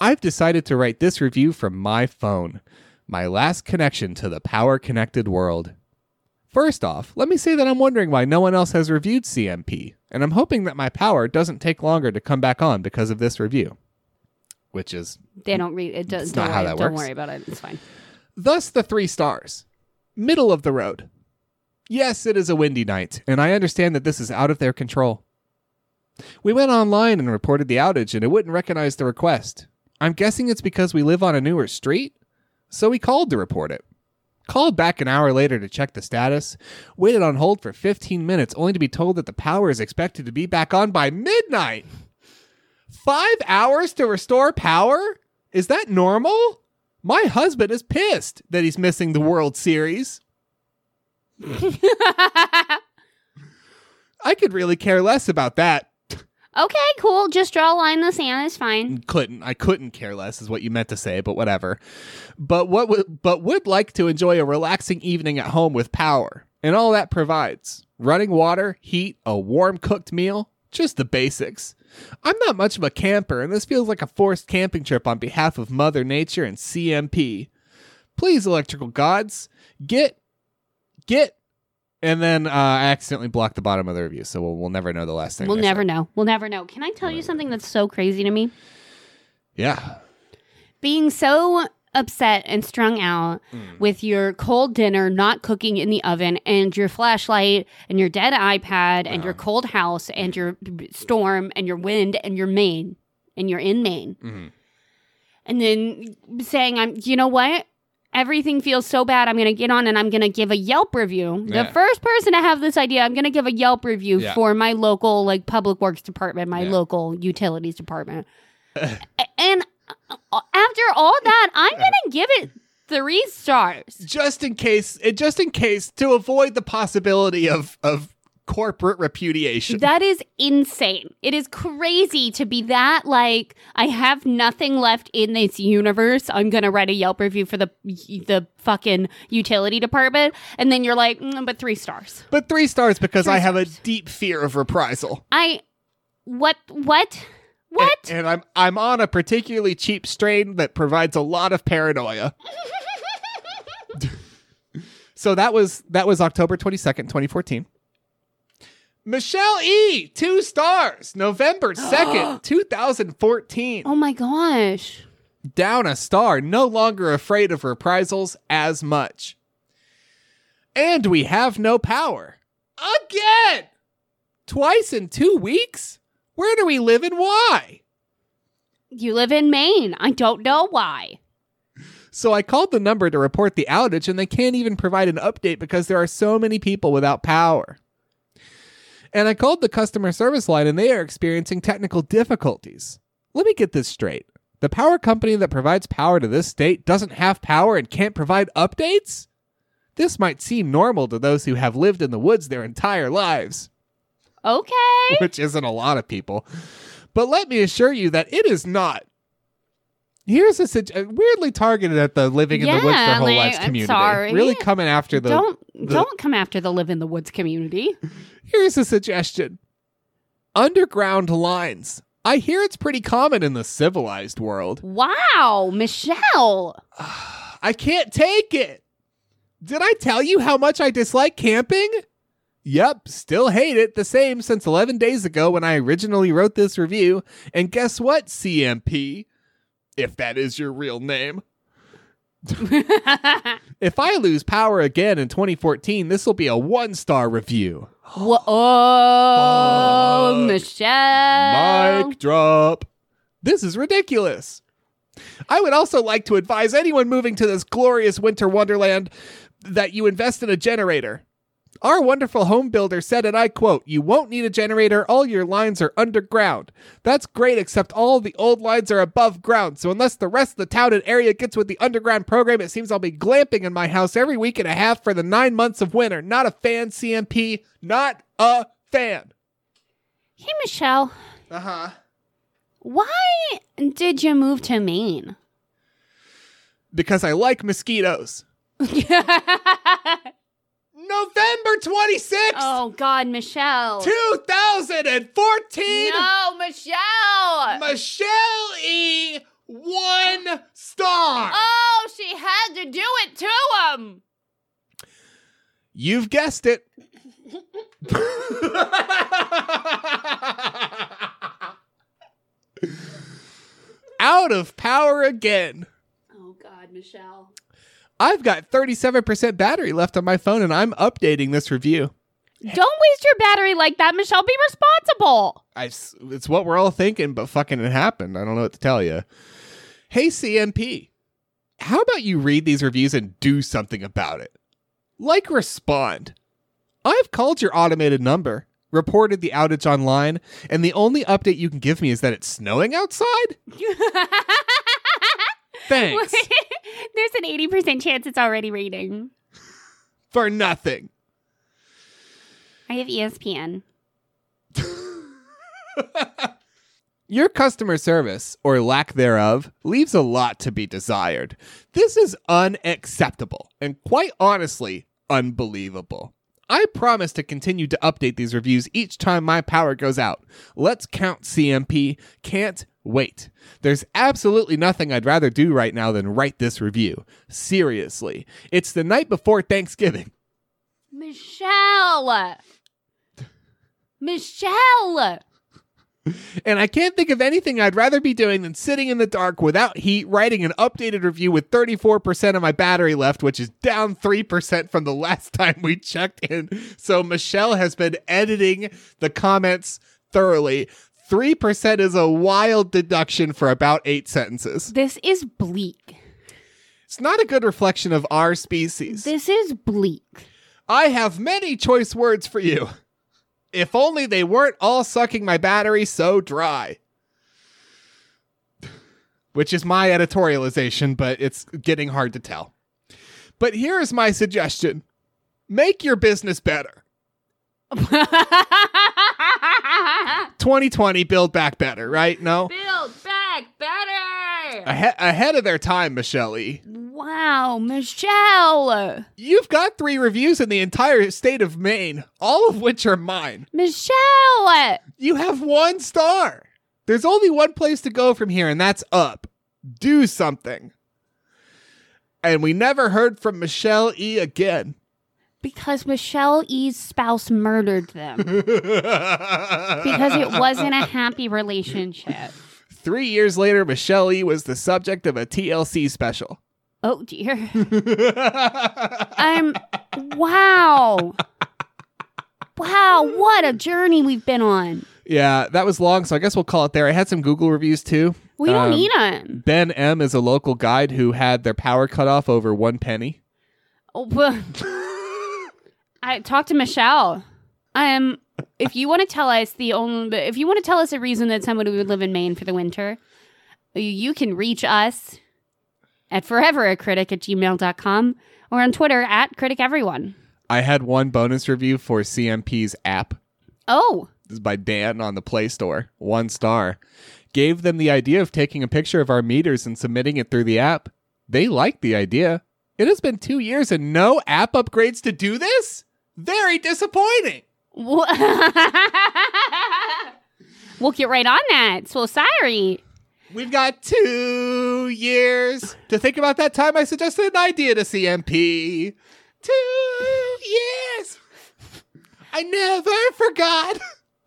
I've decided to write this review from my phone, my last connection to the power connected world. First off, let me say that I'm wondering why no one else has reviewed CMP, and I'm hoping that my power doesn't take longer to come back on because of this review. Which is They don't read it. Does, don't not how worry, that don't works. worry about it. It's fine. Thus the three stars. Middle of the road. Yes, it is a windy night, and I understand that this is out of their control. We went online and reported the outage, and it wouldn't recognize the request. I'm guessing it's because we live on a newer street? So we called to report it. Called back an hour later to check the status, waited on hold for 15 minutes only to be told that the power is expected to be back on by midnight. Five hours to restore power? Is that normal? My husband is pissed that he's missing the World Series. I could really care less about that. Okay, cool. Just draw a line in the sand. It's fine. Couldn't I couldn't care less is what you meant to say, but whatever. But what would but would like to enjoy a relaxing evening at home with power. And all that provides. Running water, heat, a warm cooked meal, just the basics. I'm not much of a camper, and this feels like a forced camping trip on behalf of Mother Nature and CMP. Please, electrical gods, get, get, and then uh, I accidentally blocked the bottom of the review, so we'll, we'll never know the last thing. We'll never know. We'll never know. Can I tell you something that's so crazy to me? Yeah. Being so upset and strung out Mm. with your cold dinner not cooking in the oven and your flashlight and your dead iPad and your cold house and your storm and your wind and your Maine and you're in Maine. Mhm. And then saying I'm you know what? Everything feels so bad. I'm going to get on and I'm going to give a Yelp review. Yeah. The first person to have this idea, I'm going to give a Yelp review Yeah. for my local like public works department, my Yeah. local utilities department. [LAUGHS] And uh, after all that, I'm going to give it 3 stars. just in case just in case to avoid the possibility of of corporate repudiation That is insane. It is crazy to be that like I have nothing left in this universe. I'm gonna write a Yelp review for the the fucking utility department, and then you're like, mm, but three stars. but three stars because Three i have a deep fear of reprisal I what what what? and, and i'm i'm on a particularly cheap strain that provides a lot of paranoia [LAUGHS] so that was that was october 22nd 2014 michelle e two stars november [GASPS] 2nd 2014 oh my gosh. down a star, no longer afraid of reprisals as much. And we have no power. Again! Twice in two weeks? Where do we live and why? You live in Maine. I don't know why. So I called the number to report the outage, and they can't even provide an update because there are so many people without power. And I called the customer service line, and they are experiencing technical difficulties. Let me get this straight. The power company that provides power to this state doesn't have power and can't provide updates? This might seem normal to those who have lived in the woods their entire lives, Okay. [LAUGHS] which isn't a lot of people. But let me assure you that it is not. Here's a situ- uh, weirdly targeted at the living in the woods their whole like, lives I'm community. sorry. Really coming after the don't Don't come after the live in the woods community. Here's a suggestion underground lines. I hear it's pretty common in the civilized world. Wow, Michelle. [SIGHS] I can't take it. Did I tell you how much I dislike camping? Yep, still hate it the same since 11 days ago when I originally wrote this review. And guess what, CMP? If that is your real name. [LAUGHS] If I lose power again in 2014, this will be a one star review. Whoa, oh. Michelle. Mic drop. This is ridiculous. I would also like to advise anyone moving to this glorious winter wonderland that you invest in a generator. Our wonderful home builder said, and I quote, You won't need a generator. All your lines are underground. That's great, except all the old lines are above ground. So, unless the rest of the town and area gets with the underground program, it seems I'll be glamping in my house every week and a half for the nine months of winter. Not a fan, CMP. Not a fan. Hey, Michelle. Uh huh. Why did you move to Maine? Because I like mosquitoes. [LAUGHS] November 26th, oh, God, Michelle. 2014. No, Michelle. Michelle E. One star. Oh, she had to do it to him. You've guessed it. [LAUGHS] Out of power again. Oh, God, Michelle. I've got 37% battery left on my phone and I'm updating this review. Don't waste your battery like that, Michelle. Be responsible. I, it's what we're all thinking, but fucking it happened. I don't know what to tell you. Hey, CMP, how about you read these reviews and do something about it? Like, respond. I've called your automated number, reported the outage online, and the only update you can give me is that it's snowing outside? [LAUGHS] Thanks. [LAUGHS] There's an 80% chance it's already raining. For nothing. I have ESPN. [LAUGHS] Your customer service, or lack thereof, leaves a lot to be desired. This is unacceptable and quite honestly, unbelievable. I promise to continue to update these reviews each time my power goes out. Let's count CMP. Can't wait. There's absolutely nothing I'd rather do right now than write this review. Seriously. It's the night before Thanksgiving. Michelle! Michelle! And I can't think of anything I'd rather be doing than sitting in the dark without heat, writing an updated review with 34% of my battery left, which is down 3% from the last [LAUGHS] time we checked in. So Michelle has been editing the comments thoroughly. 3% is a wild deduction for about eight sentences. This is bleak. It's not a good reflection of our species. This is bleak. I have many choice words for you. If only they weren't all sucking my battery so dry. Which is my editorialization, but it's getting hard to tell. But here is my suggestion make your business better. [LAUGHS] 2020, build back better, right? No? Build back better! Ahe- ahead of their time, Michelle E. Wow, Michelle! You've got three reviews in the entire state of Maine, all of which are mine. Michelle! You have one star. There's only one place to go from here, and that's up. Do something. And we never heard from Michelle E again. Because Michelle E's spouse murdered them. [LAUGHS] because it wasn't a happy relationship. Three years later, Michelle E was the subject of a TLC special. Oh dear. I'm. [LAUGHS] Wow. Wow, what a journey we've been on. yeah, that was long, so I guess we'll call it there. I had some Google reviews too. We don't Um, need them. Ben M is a local guide who had their power cut off over one penny. Oh, [LAUGHS] I talked to Michelle. Um, if you want to tell us the only, if you want to tell us a reason that somebody would live in Maine for the winter, you- you can reach us at foreveracritic at gmail.com or on Twitter at critic everyone. I had one bonus review for CMP's app. Oh, This is by Dan on the Play Store. One star. Gave them the idea of taking a picture of our meters and submitting it through the app. They liked the idea. It has been two years and no app upgrades to do this? Very disappointing. [LAUGHS] we'll get right on that. So sorry. We've got two years to think about that time I suggested an idea to CMP. Two years. I never forgot.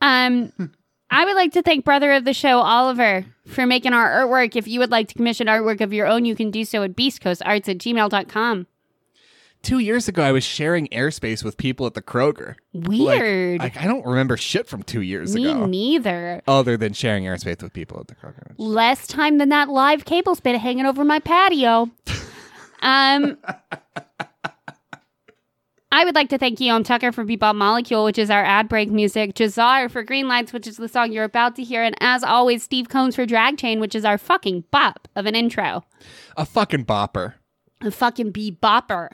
Um, I would like to thank brother of the show, Oliver, for making our artwork. If you would like to commission artwork of your own, you can do so at beastcoastarts at gmail.com. Two years ago, I was sharing airspace with people at the Kroger. Weird. Like, I don't remember shit from two years Me ago. Me neither. Other than sharing airspace with people at the Kroger. Less time than that live cable spit hanging over my patio. Um, I would like to thank Guillaume Tucker for Bebop Molecule, which is our ad break music, Jazar for Green Lights, which is the song you're about to hear, and as always, Steve Combs for Drag Chain, which is our fucking bop of an intro. A fucking bopper. A fucking bebopper.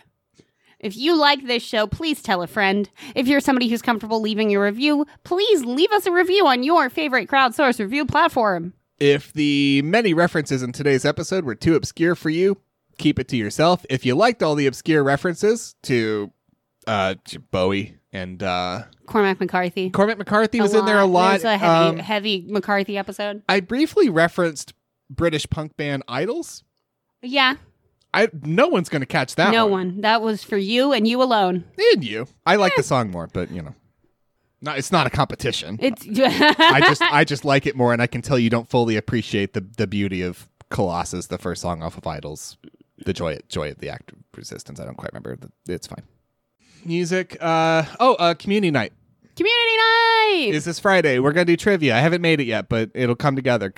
If you like this show, please tell a friend. If you're somebody who's comfortable leaving a review, please leave us a review on your favorite crowdsource review platform. If the many references in today's episode were too obscure for you, keep it to yourself. If you liked all the obscure references to uh, Bowie and uh, Cormac McCarthy. Cormac McCarthy was in there a lot. There's a heavy, Um, heavy McCarthy episode. I briefly referenced British punk band IDLES. Yeah, I no one's going to catch that. no one. one. That was for you and you alone. And you. I like the song more, but you know, not, it's not a competition. It's [LAUGHS] I just I just like it more, and I can tell you don't fully appreciate the the beauty of Colossus, the first song off of IDLES, the joy joy of the act of resistance. I don't quite remember. It's fine. Music. Uh oh. Uh, community night community night. is this Friday. We're gonna do trivia. I haven't made it yet, but it'll come together.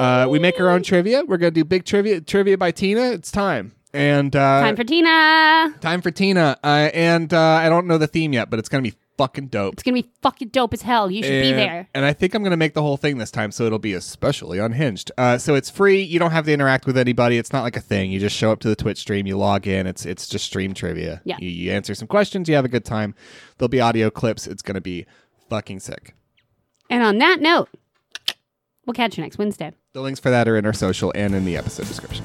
Uh, we make our own trivia. We're gonna do big trivia. Trivia by Tina. It's time. And uh, Time for Tina. time for Tina. Uh, and uh, I don't know the theme yet, but it's gonna be fucking dope. It's gonna be fucking dope as hell. You should be there. And I think I'm going to make the whole thing this time, so it'll be especially unhinged. Uh, so it's free. You don't have to interact with anybody. It's not like a thing. You just show up to the Twitch stream. You log in. It's it's just stream trivia. Yeah. You, you answer some questions. You have a good time. There'll be audio clips. It's going to be fucking sick. And on that note, we'll catch you next Wednesday. The links for that are in our social and in the episode description.